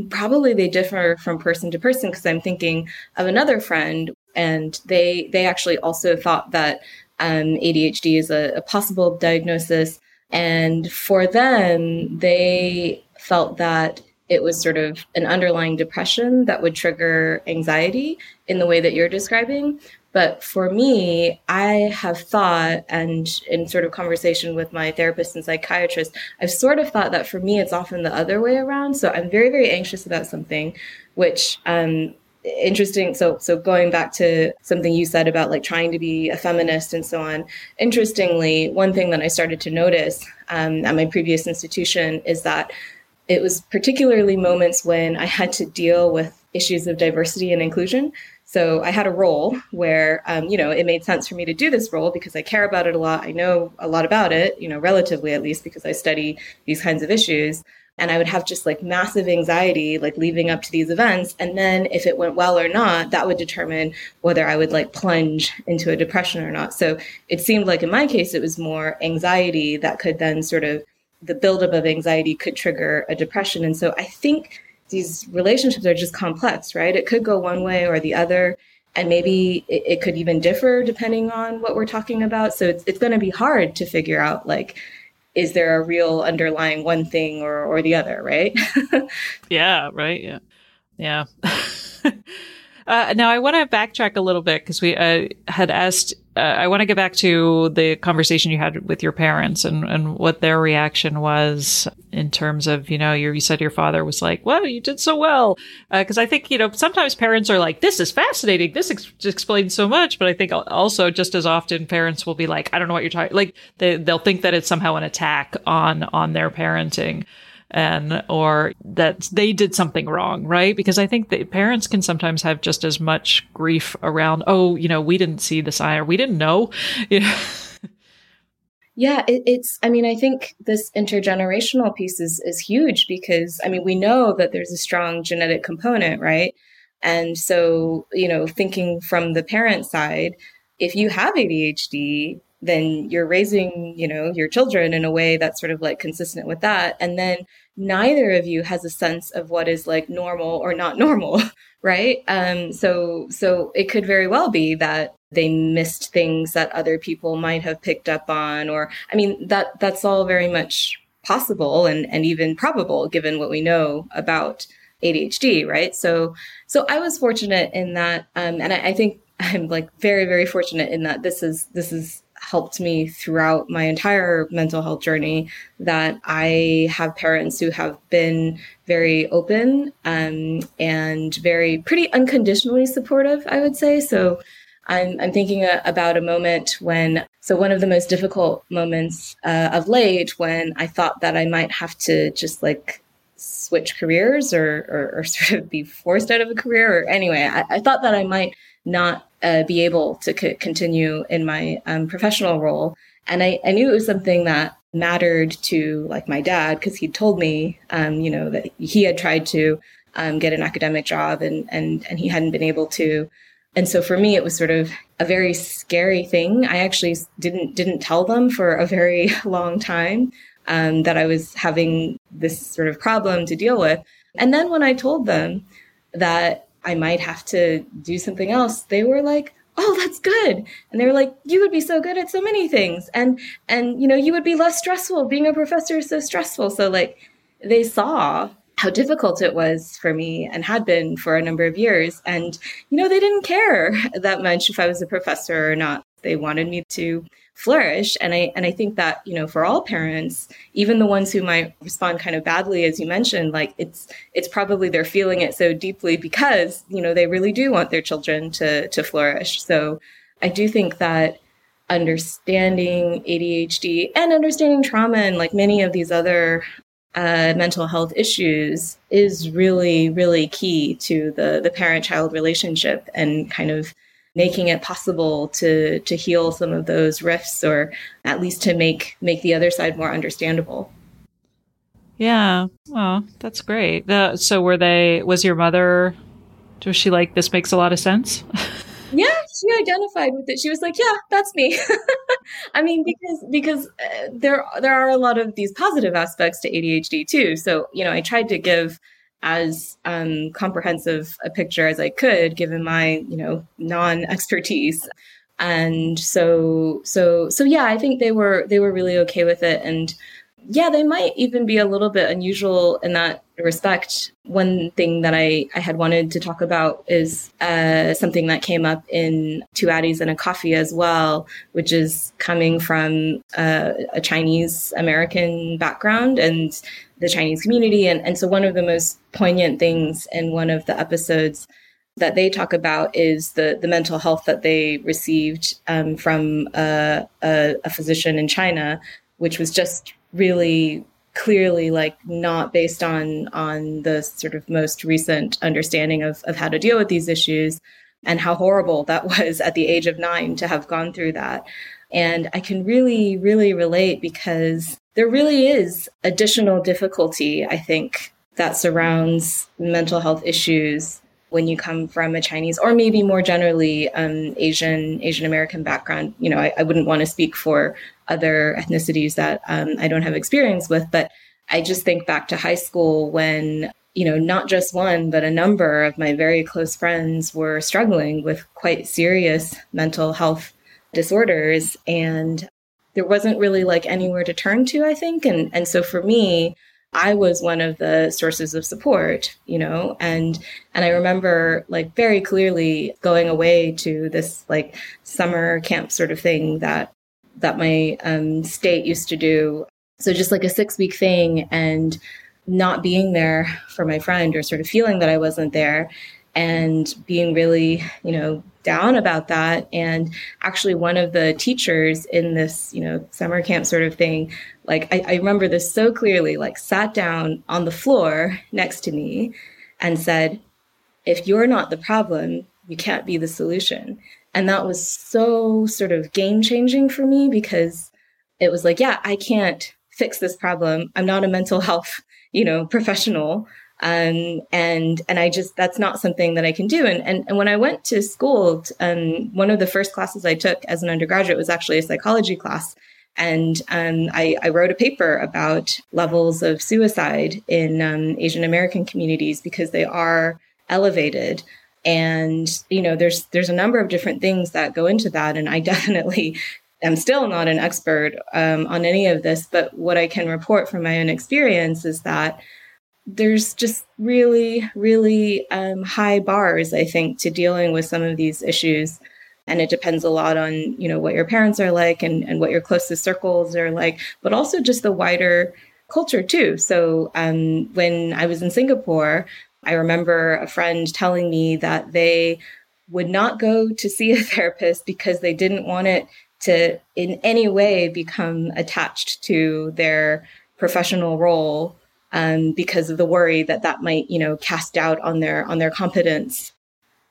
probably they differ from person to person because I'm thinking of another friend and they they actually also thought that um, ADHD is a, a possible diagnosis and for them they felt that it was sort of an underlying depression that would trigger anxiety in the way that you're describing but for me, I have thought, and in sort of conversation with my therapist and psychiatrist, I've sort of thought that for me, it's often the other way around. So I'm very, very anxious about something, which, um, interesting so so going back to something you said about like trying to be a feminist and so on interestingly one thing that i started to notice um, at my previous institution is that it was particularly moments when i had to deal with issues of diversity and inclusion so I had a role where, um, you know, it made sense for me to do this role because I care about it a lot. I know a lot about it, you know, relatively at least because I study these kinds of issues. And I would have just like massive anxiety, like leading up to these events. And then if it went well or not, that would determine whether I would like plunge into a depression or not. So it seemed like in my case, it was more anxiety that could then sort of, the buildup of anxiety could trigger a depression. And so I think these relationships are just complex, right? It could go one way or the other. And maybe it, it could even differ depending on what we're talking about. So it's, it's going to be hard to figure out like, is there a real underlying one thing or, or the other, right? *laughs* yeah, right. Yeah. Yeah. *laughs* Uh, now I want to backtrack a little bit because we uh, had asked. Uh, I want to get back to the conversation you had with your parents and, and what their reaction was in terms of you know you said your father was like, "Well, you did so well," because uh, I think you know sometimes parents are like, "This is fascinating. This ex- explains so much," but I think also just as often parents will be like, "I don't know what you're talking." Like they they'll think that it's somehow an attack on on their parenting and or that they did something wrong, right? Because I think that parents can sometimes have just as much grief around, oh, you know, we didn't see the sign or we didn't know. *laughs* Yeah, it, it's, I mean, I think this intergenerational piece is, is huge because, I mean, we know that there's a strong genetic component, right? And so, you know, thinking from the parent side, if you have ADHD, then you're raising, you know, your children in a way that's sort of like consistent with that. And then neither of you has a sense of what is like normal or not normal, *laughs* right? Um, so, so it could very well be that they missed things that other people might have picked up on, or, I mean, that, that's all very much possible and, and even probable given what we know about ADHD, right? So, so I was fortunate in that, um, and I, I think I'm like very, very fortunate in that this is, this is helped me throughout my entire mental health journey that I have parents who have been very open um, and very pretty unconditionally supportive, I would say. So I'm, I'm thinking a, about a moment when, so one of the most difficult moments uh, of late when I thought that I might have to just like switch careers or, or, or *laughs* sort of be forced out of a career or anyway, I, I thought that I might not uh, be able to c- continue in my um, professional role. And I, I, knew it was something that mattered to like my dad because he'd told me, um, you know, that he had tried to um, get an academic job and, and, and he hadn't been able to. And so for me, it was sort of a very scary thing. I actually didn't, didn't tell them for a very *laughs* long time um, that I was having this sort of problem to deal with. And then when I told them that I might have to do something else, they were like, oh that's good. And they were like you would be so good at so many things. And and you know you would be less stressful. Being a professor is so stressful. So like they saw how difficult it was for me and had been for a number of years. And, you know, they didn't care that much if I was a professor or not. They wanted me to flourish. And I and I think that, you know, for all parents, even the ones who might respond kind of badly, as you mentioned, like it's it's probably they're feeling it so deeply because, you know, they really do want their children to to flourish. So I do think that understanding ADHD and understanding trauma and like many of these other uh, mental health issues is really, really key to the the parent child relationship and kind of making it possible to to heal some of those rifts or at least to make make the other side more understandable. Yeah. Well, that's great. The, so were they was your mother was she like this makes a lot of sense? *laughs* yeah she identified with it she was like yeah that's me *laughs* i mean because because uh, there there are a lot of these positive aspects to adhd too so you know i tried to give as um, comprehensive a picture as i could given my you know non expertise and so so so yeah i think they were they were really okay with it. And yeah, they might even be a little bit unusual in that respect. One thing that I, I had wanted to talk about is uh, something that came up in Two Addies and a Coffee as well, which is coming from uh, a Chinese American background. And the Chinese community. And, and so, one of the most poignant things in one of the episodes that they talk about is the, the mental health that they received um, from a, a, a physician in China, which was just really clearly like not based on on the sort of most recent understanding of, of how to deal with these issues and how horrible that *laughs* was at the age of nine to have gone through that and i can really really relate because there really is additional difficulty i think that surrounds mental health issues when you come from a Chinese or maybe more generally um, Asian Asian American background. You know, I, I wouldn't want to speak for other ethnicities that um, I don't have experience with, but I just think back to high school when you know not just one but a number of my very close friends were struggling with quite serious mental health disorders and there wasn't really like anywhere to turn to i think and and so for me I was one of the sources of support, you know, and and I remember like very clearly going away to this like summer camp sort of thing that that my um, state used to do. So just like a six week thing and not being there for my friend or sort of feeling that I wasn't there and being really, you know, down about that. And actually, one of the teachers in this, you know, summer camp sort of thing, like I, I remember this so clearly, like sat down on the floor next to me and said, if you're not the problem, you can't be the solution. And that was so sort of game changing for me because it was like, yeah, I can't fix this problem. I'm not a mental health, you know, professional. Um, and and I just that's not something that I can do. And and, and when I went to school, um, one of the first classes I took as an undergraduate was actually a psychology class. And um, I, I, wrote a paper about levels of suicide in um, Asian American communities because they are elevated. And you know, there's there's a number of different things that go into that, and I *laughs* definitely am still not an expert um, on any of this. But what I can report from my own experience is that there's just really, really um, high bars, I think, to dealing with some of these issues. And it depends a lot on, you know, what your parents are like and, and what your closest circles are like, but also just the wider culture too. So um, when I was in Singapore, I remember a friend telling me that they would not go to see a *laughs* therapist because they didn't want it to in any way become attached to their professional role um, because of the worry that that might, you know, cast doubt on their on their competence.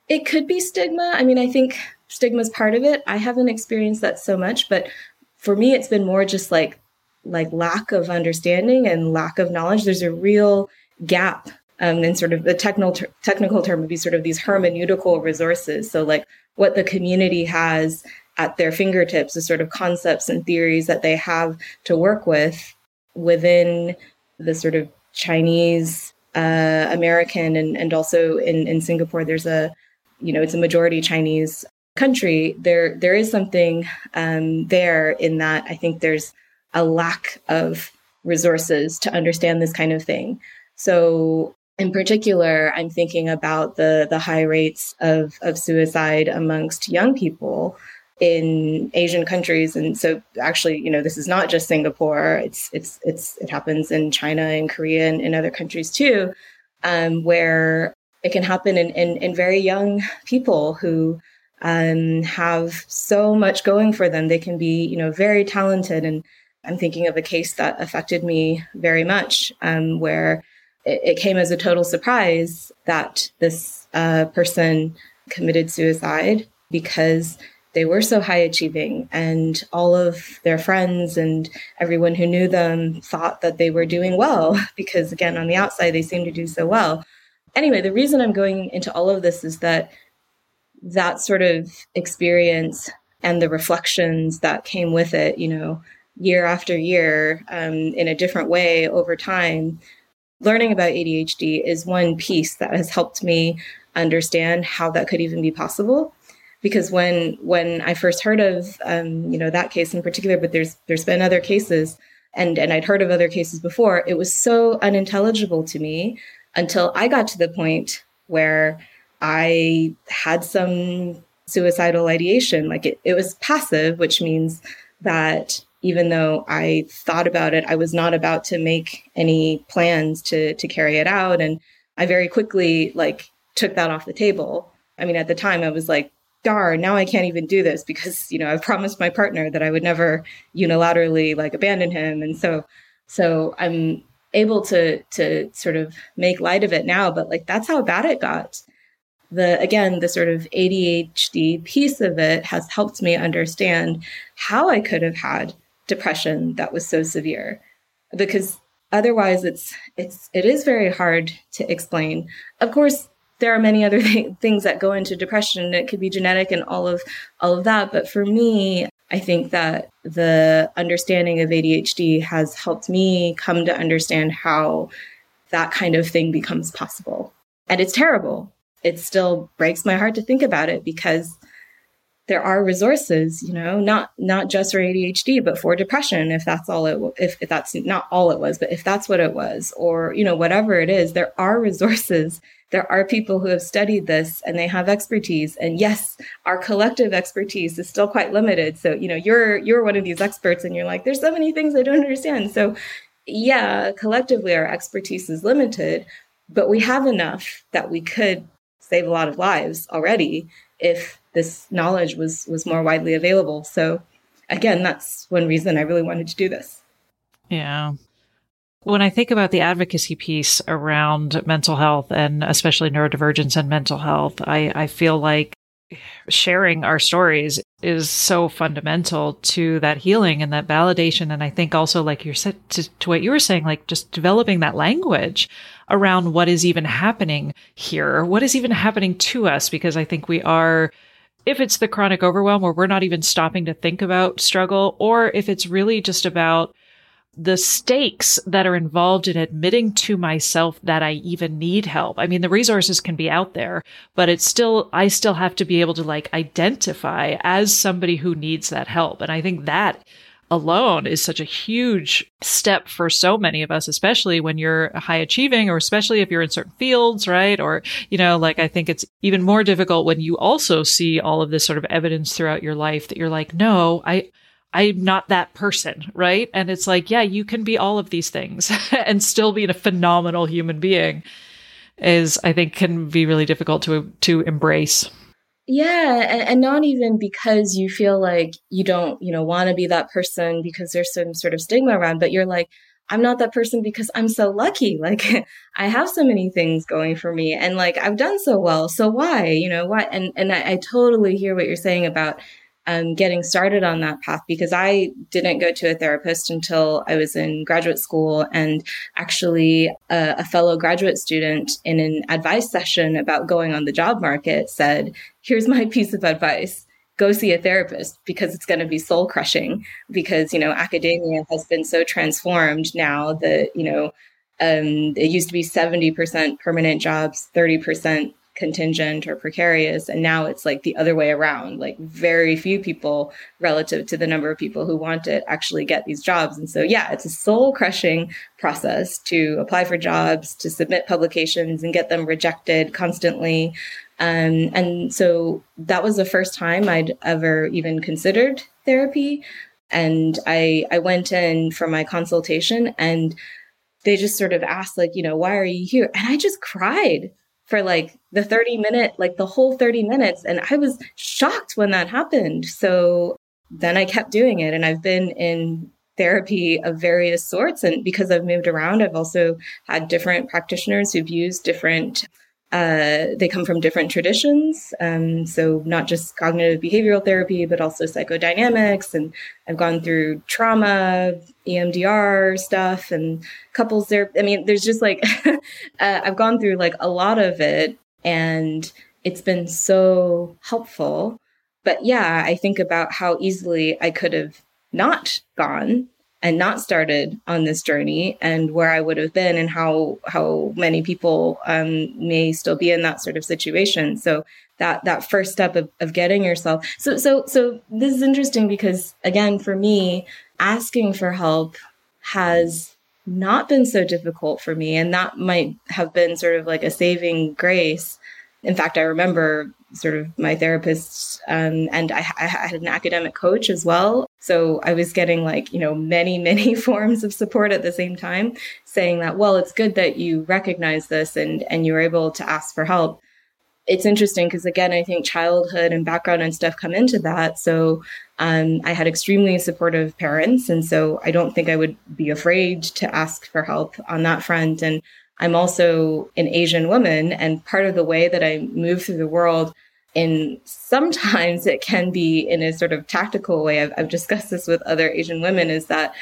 It could be stigma. I mean, I think stigma is part of it. I haven't experienced that so much, but for me, it's been more just like like lack of understanding and lack of knowledge. There's a real gap um, and sort of the technical ter- technical term would be sort of these hermeneutical resources. So like what the community has at their fingertips, the sort of concepts and theories that they have to work with within the sort of Chinese uh, American and, and also in, in Singapore, there's a, you know, it's a majority Chinese country. There there is something um, there in that I think there's a lack of resources to understand this kind of thing. So in particular, I'm thinking about the the high rates of of suicide amongst young people in Asian countries. And so actually, you know, this is not just Singapore. It's it's it's it happens in China and Korea and in other countries too, um, where it can happen in, in, in very young people who um, have so much going for them. They can be, you know, very talented. And I'm thinking of a case that affected me very much, um, where it, it, came as a total surprise that this uh, person committed suicide because they were so high achieving and all of their friends and everyone who knew them thought that they were doing well *laughs* because again on the outside they seemed to do so well. Anyway the reason i'm going into all of this is that that sort of experience and the reflections that came with it you know year after year um, in a different way over time learning about adhd is one piece that has helped me understand how that could even be possible because when when I first heard of um, you know that case in particular, but there's there's been other cases, and and I'd heard of other cases before. It was so unintelligible to me until I got to the point where I had some suicidal ideation. Like it, it was passive, which means that even though I thought about it, I was not about to make any plans to to carry it out, and I very quickly like took that off the table. I mean, at the time, I was like darn, now I can't even do this because, you know, I've promised my partner that I would never unilaterally like abandon him. And so, so I'm able to, to sort of make light of it now, but like that's how bad it got. The, again, the sort of ADHD piece of it has helped me understand how I could have had depression that was so severe because otherwise it's, it's, it is very hard to explain. Of course, there are many other *laughs* th- things that go into depression. It could be genetic and all of all of that. But for me, I think that the understanding of ADHD has helped me come to understand how that kind of thing becomes possible. And it's terrible. It still breaks my heart to think about it because there are resources, you know, not not just for ADHD, but for depression, if that's all it if, if that's not all it was, but if that's what it was, or you know, whatever it is, there are *laughs* resources. There are people who have studied this and they have expertise. And yes our collective expertise is still quite limited. So you know you're you're one of these experts and you're like there's so many things i don't understand. So yeah collectively our expertise is limited but we have enough that we could save a lot of lives already if this knowledge was was more widely available. So again that's one reason i really wanted to do this. Yeah. When I think about the advocacy piece around mental health and especially neurodivergence and mental health, I, I feel like sharing our stories is so fundamental to that healing and that validation. And I think also, like you said, to, to what you were saying, like just developing that language around what is even happening here, what is even happening to us, because I think we are if it's the chronic overwhelm where we're not even stopping to think about struggle, or if it's really just about the stakes that are involved in admitting to myself that I even need help. I mean, the resources can be out there, but it's still, I still have to be able to like identify as somebody who needs that help. And I think that alone is such a huge step for so many of us, especially when you're high achieving or especially if you're in certain fields, right? Or, you know, like I think it's even more difficult when you also see all of this sort of evidence throughout your life that you're like, no, I, I'm not that person, right? And it's like, yeah, you can be all of these things *laughs* and still be a phenomenal human being is I think can be really difficult to to embrace. Yeah, and, and not even because you feel like you don't, you know, want to be that person because there's some sort of stigma around, but you're like, I'm not that person because I'm so lucky. *laughs* Like I have so many things going for me and like I've done so well. So why, you know, why? And, and I, I totally hear what you're saying about um, getting started on that path because I didn't go to a therapist until I was in graduate school. And actually, a, a fellow graduate student in an advice session about going on the job market said, Here's my *laughs* piece of advice go see a therapist because it's going to be soul crushing because you know academia has been so transformed now that you know um, it used to be 70% permanent jobs 30% contingent or precarious. And now it's like the other way around. Like very few people relative to the number of people who want it actually get these jobs. And so, yeah, it's a soul crushing process to apply for jobs, to submit publications and get them rejected constantly. Um, and so that was the first time I'd ever even considered therapy. And I, I went in for my consultation and they just sort of asked like, you know, why are you here? And I just cried for like the 30 minute, like the whole 30 minutes. And I was shocked when that happened. So then I kept doing it. And I've been in therapy of various sorts. And because I've moved around, I've also had different practitioners who've used different uh, they come from different traditions. Um, so, not just cognitive behavioral therapy, but also psychodynamics. And I've gone through trauma, EMDR stuff, and couples there. I mean, there's just like, *laughs* uh, I've gone through like a lot of it, and it's been so helpful. But yeah, I think about how easily I could have not gone and not started on this journey and where I would have been and how how many people um, may still be in that sort of situation. So that that first step of, of getting yourself so so so this is interesting because again for me asking for help has not been so difficult for me and that might have been sort of like a saving grace. In fact i remember sort of my therapist um, and I, I, had an academic coach as well. So i was getting like you know many *laughs* many forms of support at the same time saying that well it's good that you recognize this and and you're able to ask for help. It's interesting because again i think childhood and background and stuff come into that. So um, i had extremely supportive parents and so i don't think i would be afraid to ask for help on that front and I'm also an Asian woman, and part of the way that I move through the world, and sometimes it can be in a sort of tactical way. I've, I've discussed this with other Asian women, is that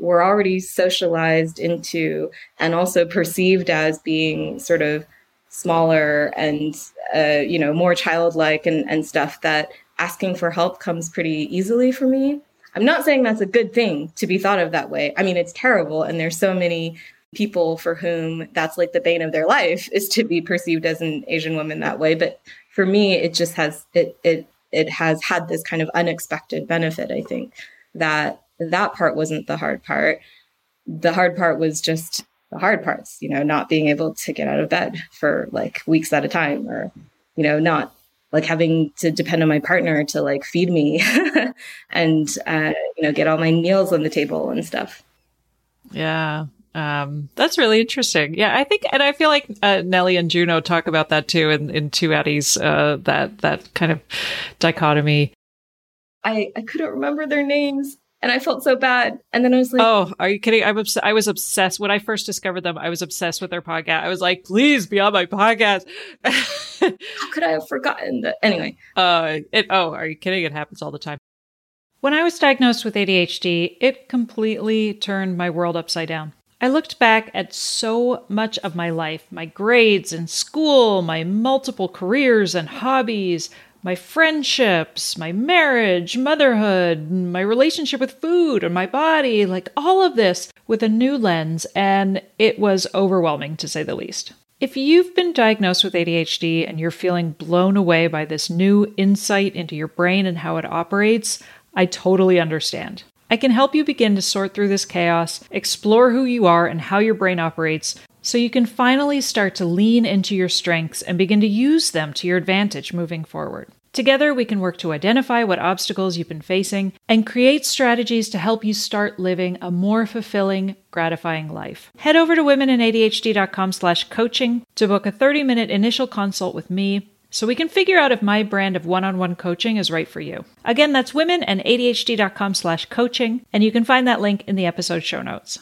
we're already socialized into and also perceived as being sort of smaller and uh, you know more childlike and, and stuff that asking for help comes pretty easily for me i'm not saying that's a good thing to be thought of that way i mean it's terrible and there's so many people for whom that's like the bane of their life is to be perceived as an Asian woman that way. But for me, it just has it it it has had this kind of unexpected benefit. I think that that part wasn't the hard part. The hard part was just the hard parts, you know, not being able to get out of bed for like weeks at a time, or you know, not like having to depend on my partner to like feed me *laughs* and uh, you know get all my meals on the table and stuff. Yeah, um, that's really interesting. Yeah, I think, and I feel like uh, Nellie and Juno talk about that too in, in Two Addies, uh, that that kind of dichotomy. I I couldn't remember their names, and I felt so bad. And then I was like, "Oh, are you kidding? I'm obs- I was obsessed when I first discovered them. I was obsessed with their podcast. I was like, please be on my podcast." *laughs* How could I have forgotten that? Anyway, uh, it, oh, are you kidding? It happens all the time. When I was diagnosed with ADHD, it completely turned my world upside down. I looked back at so much of my life my grades in school, my multiple careers and hobbies, my friendships, my marriage, motherhood, my relationship with food and my body like all of this with a new lens, and it was overwhelming to say the least. If you've been diagnosed with ADHD and you're feeling blown away by this new insight into your brain and how it operates, I totally understand. I can help you begin to sort through this chaos, explore who you are and how your brain operates, so you can finally start to lean into your strengths and begin to use them to your advantage moving forward. Together, we can work to identify what obstacles you've been facing and create strategies to help you start living a more fulfilling, gratifying life. Head over to womenandadhd.com slash coaching to book a 30-minute initial consult with me so we can figure out if my brand of one-on-one coaching is right for you. Again, that's womenandadhd.com slash coaching, and you can find that link in the episode show notes.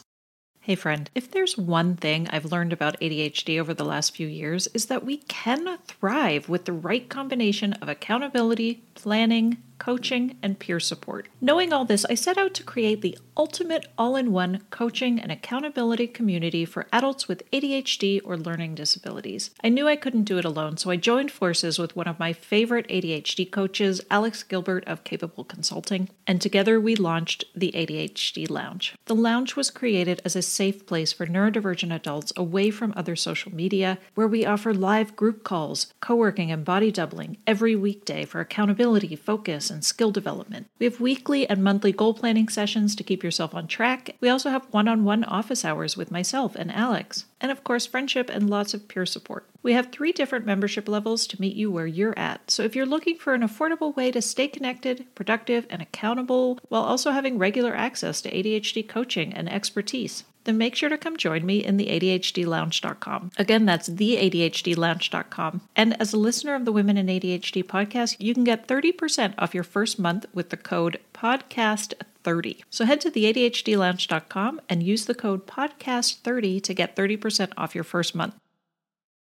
Hey friend, if there's one thing I've learned about ADHD over the last few years is that we can thrive with the right combination of accountability, planning, coaching, and peer support. Knowing all this, I set out to create the ultimate all in one coaching and accountability community for adults with ADHD or learning disabilities. I knew I couldn't do it alone, so I joined forces with one of my favorite ADHD coaches, Alex Gilbert of Capable Consulting, and together we launched the ADHD Lounge. The lounge was created as a safe place for neurodivergent adults away from other social media, where we offer live group calls, co working, and body doubling every weekday for accountability, focus, and skill development. We have weekly and monthly goal planning sessions to keep yourself on track. We also have one on one office hours with myself and Alex. And of course, friendship and lots of peer support. We have three different membership levels to meet you where you're at. So if you're looking for an affordable way to stay connected, productive, and accountable while also having regular access to ADHD coaching and expertise, then make sure to come join me in the ADHDlounge.com. Again, that's the ADHDlounge.com. And as a listener of the Women and ADHD podcast, you can get 30% off your first month with the code podcast30. So head to the ADHDlounge.com and use the code podcast30 to get 30% off your first month.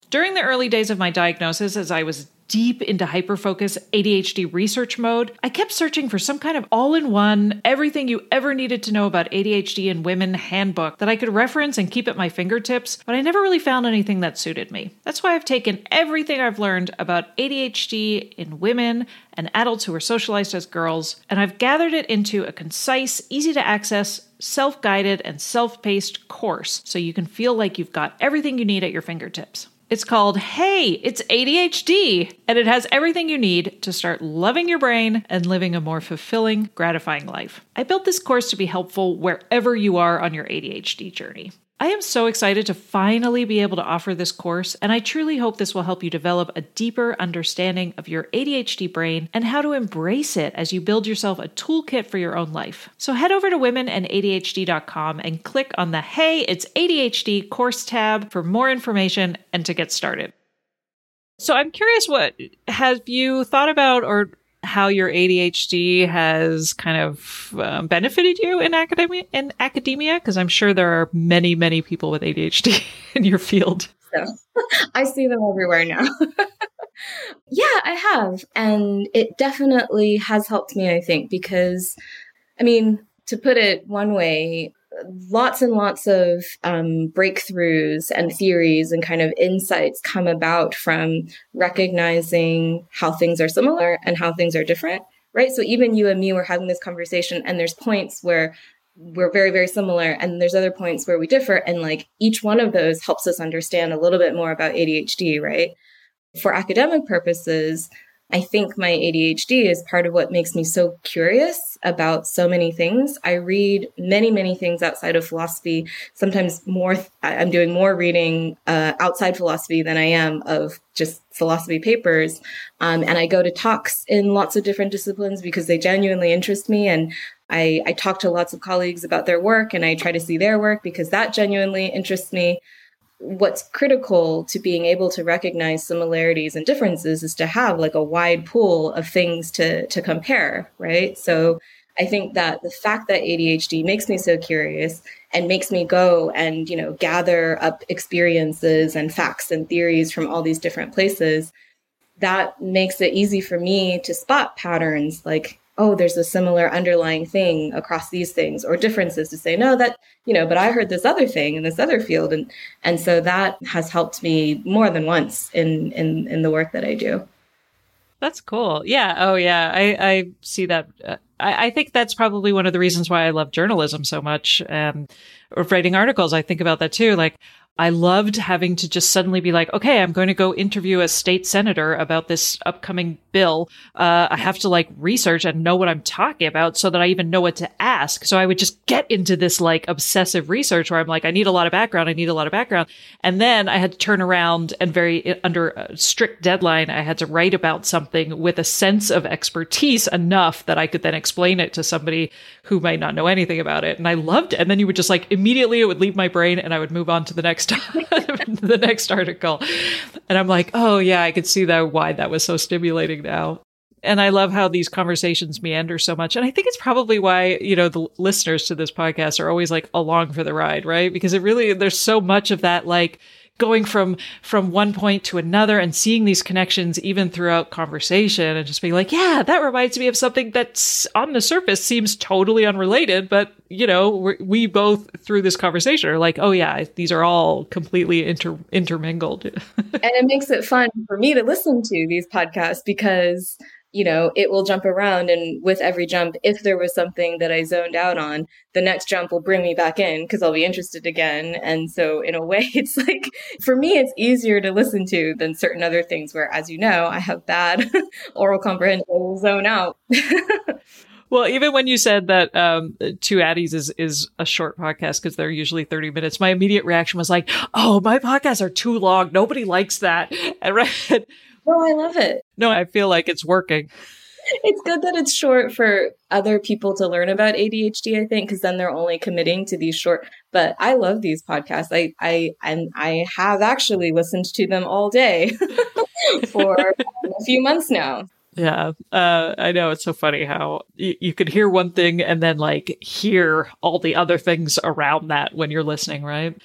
During the early days of my diagnosis, as I was deep into hyperfocus ADHD research mode, I kept searching for some kind of all in one, everything you ever needed to know about ADHD in women handbook that I could reference and keep at my fingertips, but I never really found anything that suited me. That's why I've taken everything I've learned about ADHD in women and adults who are socialized as girls, and I've gathered it into a concise, easy to access, self guided, and self paced course so you can feel like you've got everything you need at your fingertips. It's called Hey, It's ADHD, and it has everything you need to start loving your brain and living a more fulfilling, gratifying life. I built this course to be helpful wherever you are on your ADHD journey. I am so excited to finally be able to offer this course, and I truly hope this will help you develop a deeper understanding of your ADHD brain and how to embrace it as you build yourself a toolkit for your own life. So head over to womenandadhd.com and click on the Hey, it's ADHD course tab for more information and to get started. So I'm curious what have you thought about or how your ADHD has kind of um, benefited you in academia in academia because I'm sure there are many many people with ADHD *laughs* in your field. So *laughs* I see them everywhere now. *laughs* yeah, I have and it definitely has helped me I think because I mean to put it one way lots and lots of um, breakthroughs and theories and kind of insights come about from recognizing how things are similar and how things are different right? So even you and me were having this conversation and there's points where we're very very similar and there's other points where we differ and like each one of those helps us understand a little bit more about adhd right? For academic purposes I think my ADHD is part of what makes me so curious about so many things. I read many, many things outside of philosophy. Sometimes more, I'm doing more reading uh, outside philosophy than I am of just philosophy papers. Um, and I go to talks in lots of different disciplines because they genuinely interest me. And I, I talk to lots of colleagues about their work and I try to see their work because that genuinely interests me what's critical to being able to recognize similarities and differences is to have like a wide pool of things to to compare right? So i think that the fact that adhd makes me so curious and makes me go and you know gather up experiences and facts and theories from all these different places that makes it easy for me to spot patterns like oh, there's a similar underlying thing across these things or differences to say, no, that, you know, but I heard this other thing in this other field. And, and so that has helped me more than once in, in, in the work that I do. That's cool. Yeah. Oh, yeah. I, I see that. Uh, I, I, think that's probably one of the reasons why I love journalism so much. Um, or writing articles. I think about that too. Like, I loved having to just suddenly be like, okay, I'm going to go interview a state senator about this upcoming bill. Uh, I have to like research and know what I'm talking about so that I even know what to ask. So I would just get into this like obsessive research where I'm like, I need a lot of background. I need a lot of background. And then I had to turn around and very under a strict deadline, I had to write about something with a sense of expertise enough that I could then explain it to somebody who might not know anything about it. And I loved it. And then you would just like immediately it would leave my brain and I would move on to the next next *laughs* the next article. And I'm like, oh yeah, I could see that why that was so stimulating now. And I love how these conversations meander so much. And I think it's probably why, you know, the listeners to this podcast are always like along for the ride, right? Because it really, there's so much of that like going from from one point to another and seeing these connections even throughout conversation and just being like, yeah, that reminds me of something that's on the surface seems totally unrelated, but you know, we both through this conversation are like, oh yeah, these are all completely inter- intermingled. *laughs* and it makes it fun for me to listen to these podcasts because you know, it will jump around. And with every jump, if there was something that I zoned out on, the next jump will bring me back in because I'll be interested again. And so, in a way, *laughs* it's like, for me, it's easier to listen to than certain other things where, as you know, I have bad *laughs* oral comprehension, I zone out. *laughs* Well, even when you said that um, Two Addies is is a short podcast because they're usually thirty minutes, my immediate reaction was like, "Oh, my podcasts are too long. Nobody likes that." And right, Oh, I love it. No, I feel like it's working. It's good that it's short for other people to learn about ADHD, I think, because then they're only committing to these short. But I love these podcasts. I I and I have actually listened to them all day *laughs* for a few months now. Yeah, uh, I know it's so funny how y- you could hear one thing and then like hear all the other things around that when you're listening, right?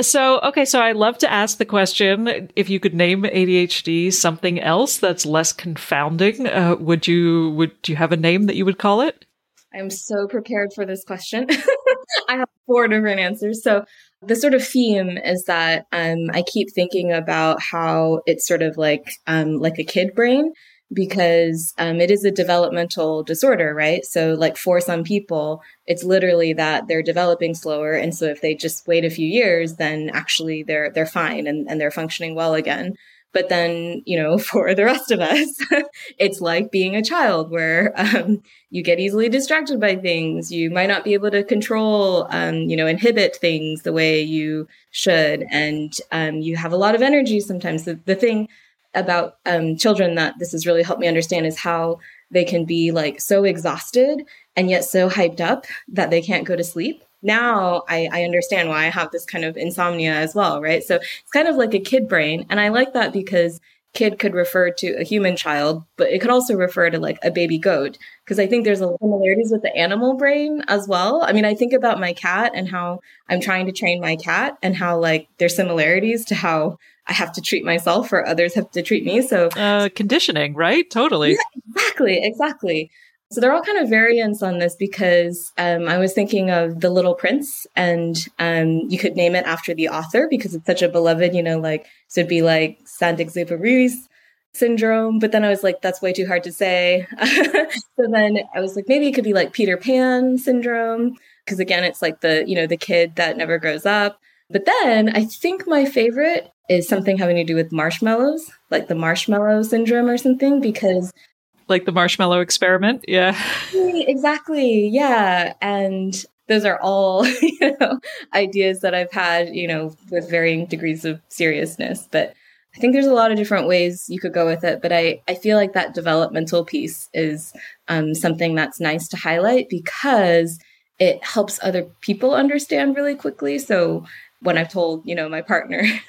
So, okay, so I love to ask the question if you could name ADHD something else that's less confounding, uh, would you would do you have a name that you would call it? I'm so prepared for this question. *laughs* I have four different answers. So, the sort of theme is that um, I keep thinking about how it's sort of like um, like a kid brain because um, it is a developmental disorder, right? So, like for some people, it's literally that they're developing slower, and so if they just wait a few years, then actually they're they're fine and, and they're functioning well again. But then, you know, *laughs* for the rest of us, *laughs* it's like being a child where um, you get easily distracted by things. You might not be able to control, um, you know, inhibit things the way you should. And um, you have a lot of energy sometimes. The, the thing about um, children that this has really helped me understand is how they can be like so exhausted and yet so hyped up that they can't go to sleep. Now I, I understand why I have this kind of insomnia as well, right? So it's kind of like a kid brain. And I like that because kid could refer to a human child, but it could also refer to like a baby goat. Because I think there's a similarities with the animal brain as well. I mean, I think about my cat and how I'm trying to train my cat and how like there's similarities to how I have to treat myself or others have to treat me. So uh, conditioning, right? Totally. Yeah, exactly, exactly. So they're all kind of variants on this because um, I was thinking of The Little Prince, and um, you could name it after the author because it's such a beloved, you know, like, so it'd be like Saint-Exupéry's syndrome. But then I was like, that's way too hard to say. *laughs* so then I was like, maybe it could be like Peter Pan syndrome because again, it's like the, you know, the kid that never grows up. But then I think my favorite is something having to do with marshmallows, like the marshmallow syndrome or something, because like the marshmallow experiment. Yeah. Exactly. Yeah. And those are all, *laughs* you know, ideas that I've had, you know, with varying degrees of seriousness. But I think there's a lot of different ways you could go with it. But I, I feel like that developmental piece is um, something that's nice to highlight because it helps other people understand really quickly. So when I've told, you know, my partner *laughs*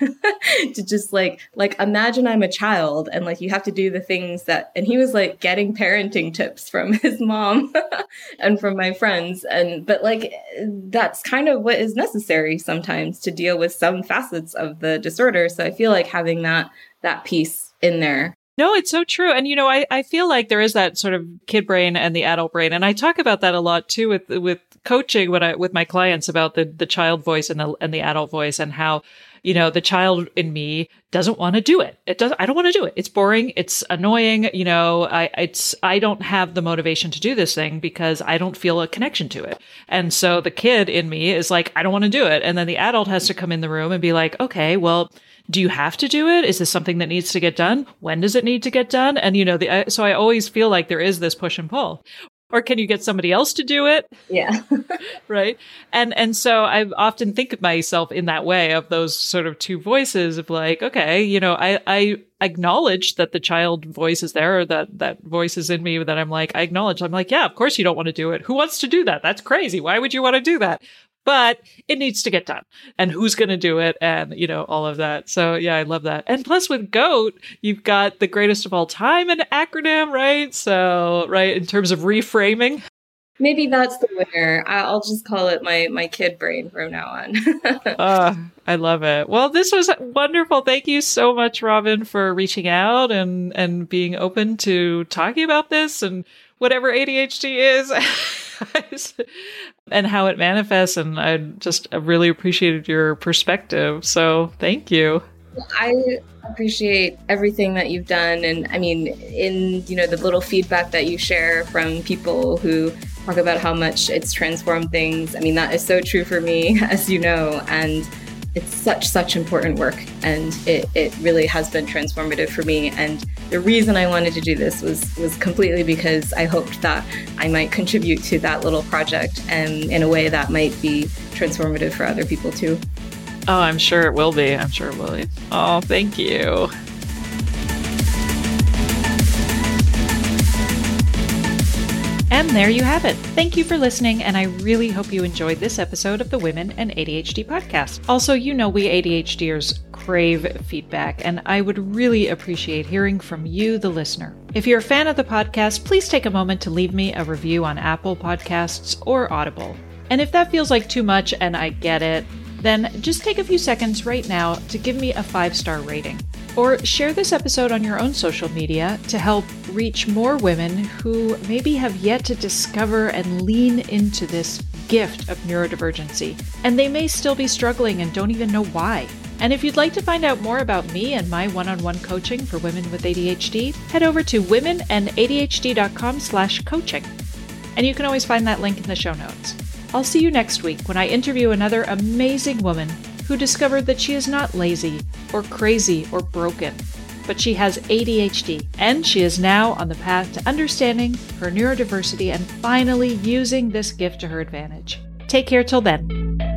to just like, like imagine I'm a child and like you have to do the things that, and he was like getting parenting tips from *laughs* his mom *laughs* and from my friends. And, but like, that's kind of what is necessary sometimes to deal with some facets of the disorder. So I feel like having that, that piece in there no, it's so true. And you know, I, I feel like there is that sort of kid brain and the adult brain. And I talk about that a lot too with with coaching when I with my clients about the the child voice and the and the adult voice and how you know the child in me doesn't want to do it. It does i don't want to do it. It's boring. It's annoying. You know i it's i don't have the motivation to do this thing because i don't feel a connection to it. And so the kid in me is like i don't want to do it. And then the adult has to come in the room and be like okay well do you have to do it? Is this something that needs to get done? When does it need to get done? And you know, the, so I always feel like there is this push and pull. Or can you get somebody else to do it? Yeah. *laughs* Right? And and so i often think of myself in that way of those sort of two voices of like okay you know i i acknowledge that the child voice is there or that that voice is in me that i'm like i acknowledge. I'm like yeah of course you don't want to do it. Who wants to do that? That's crazy. Why would you want to do that but it needs to get done and who's going to do it and you know all of that so yeah i love that and plus with goat you've got the greatest of all time an acronym right so right in terms of reframing Maybe that's the winner. I'll just call it my my kid brain from now on. *laughs* uh, I love it. Well, this was wonderful. Thank you so much, Robin, for reaching out and and being open to talking about this and whatever ADHD is and how it manifests. And I just really appreciated your perspective. So thank you. I appreciate everything that you've done and I mean in you know the little feedback that you share from people who talk about how much it's transformed things. I mean that is so true for me *laughs* as you know and it's such such important work and it, it really has been transformative for me. And the reason i wanted to do this was was completely because i hoped that i might contribute to that little project and in a way that might be transformative for other people too. Oh i'm sure it will be. I'm sure it will be. Oh thank you And there you have it. Thank you for listening, and I really hope you enjoyed this episode of the Women and ADHD podcast. Also, you know we ADHDers crave feedback, and I would really appreciate hearing from you, the listener. If you're a fan of the podcast, please take a moment to leave me a review on Apple Podcasts or Audible. And if that feels like too much, and I get it, then just take a few seconds right now to give me a five star rating. Or share this episode on your own social media to help reach more women who maybe have yet to discover and lean into this gift of neurodivergency. And they may still be struggling and don't even know why. And if you'd like to find out more about me and my one-on-one coaching for women with ADHD, head over to womenandadhd.com slash coaching. And you can always find that link in the show notes. I'll see you next week when I interview another amazing woman who discovered that she is not lazy or crazy or broken, but she has ADHD and she is now on the path to understanding her neurodiversity and finally using this gift to her advantage. Take care till then.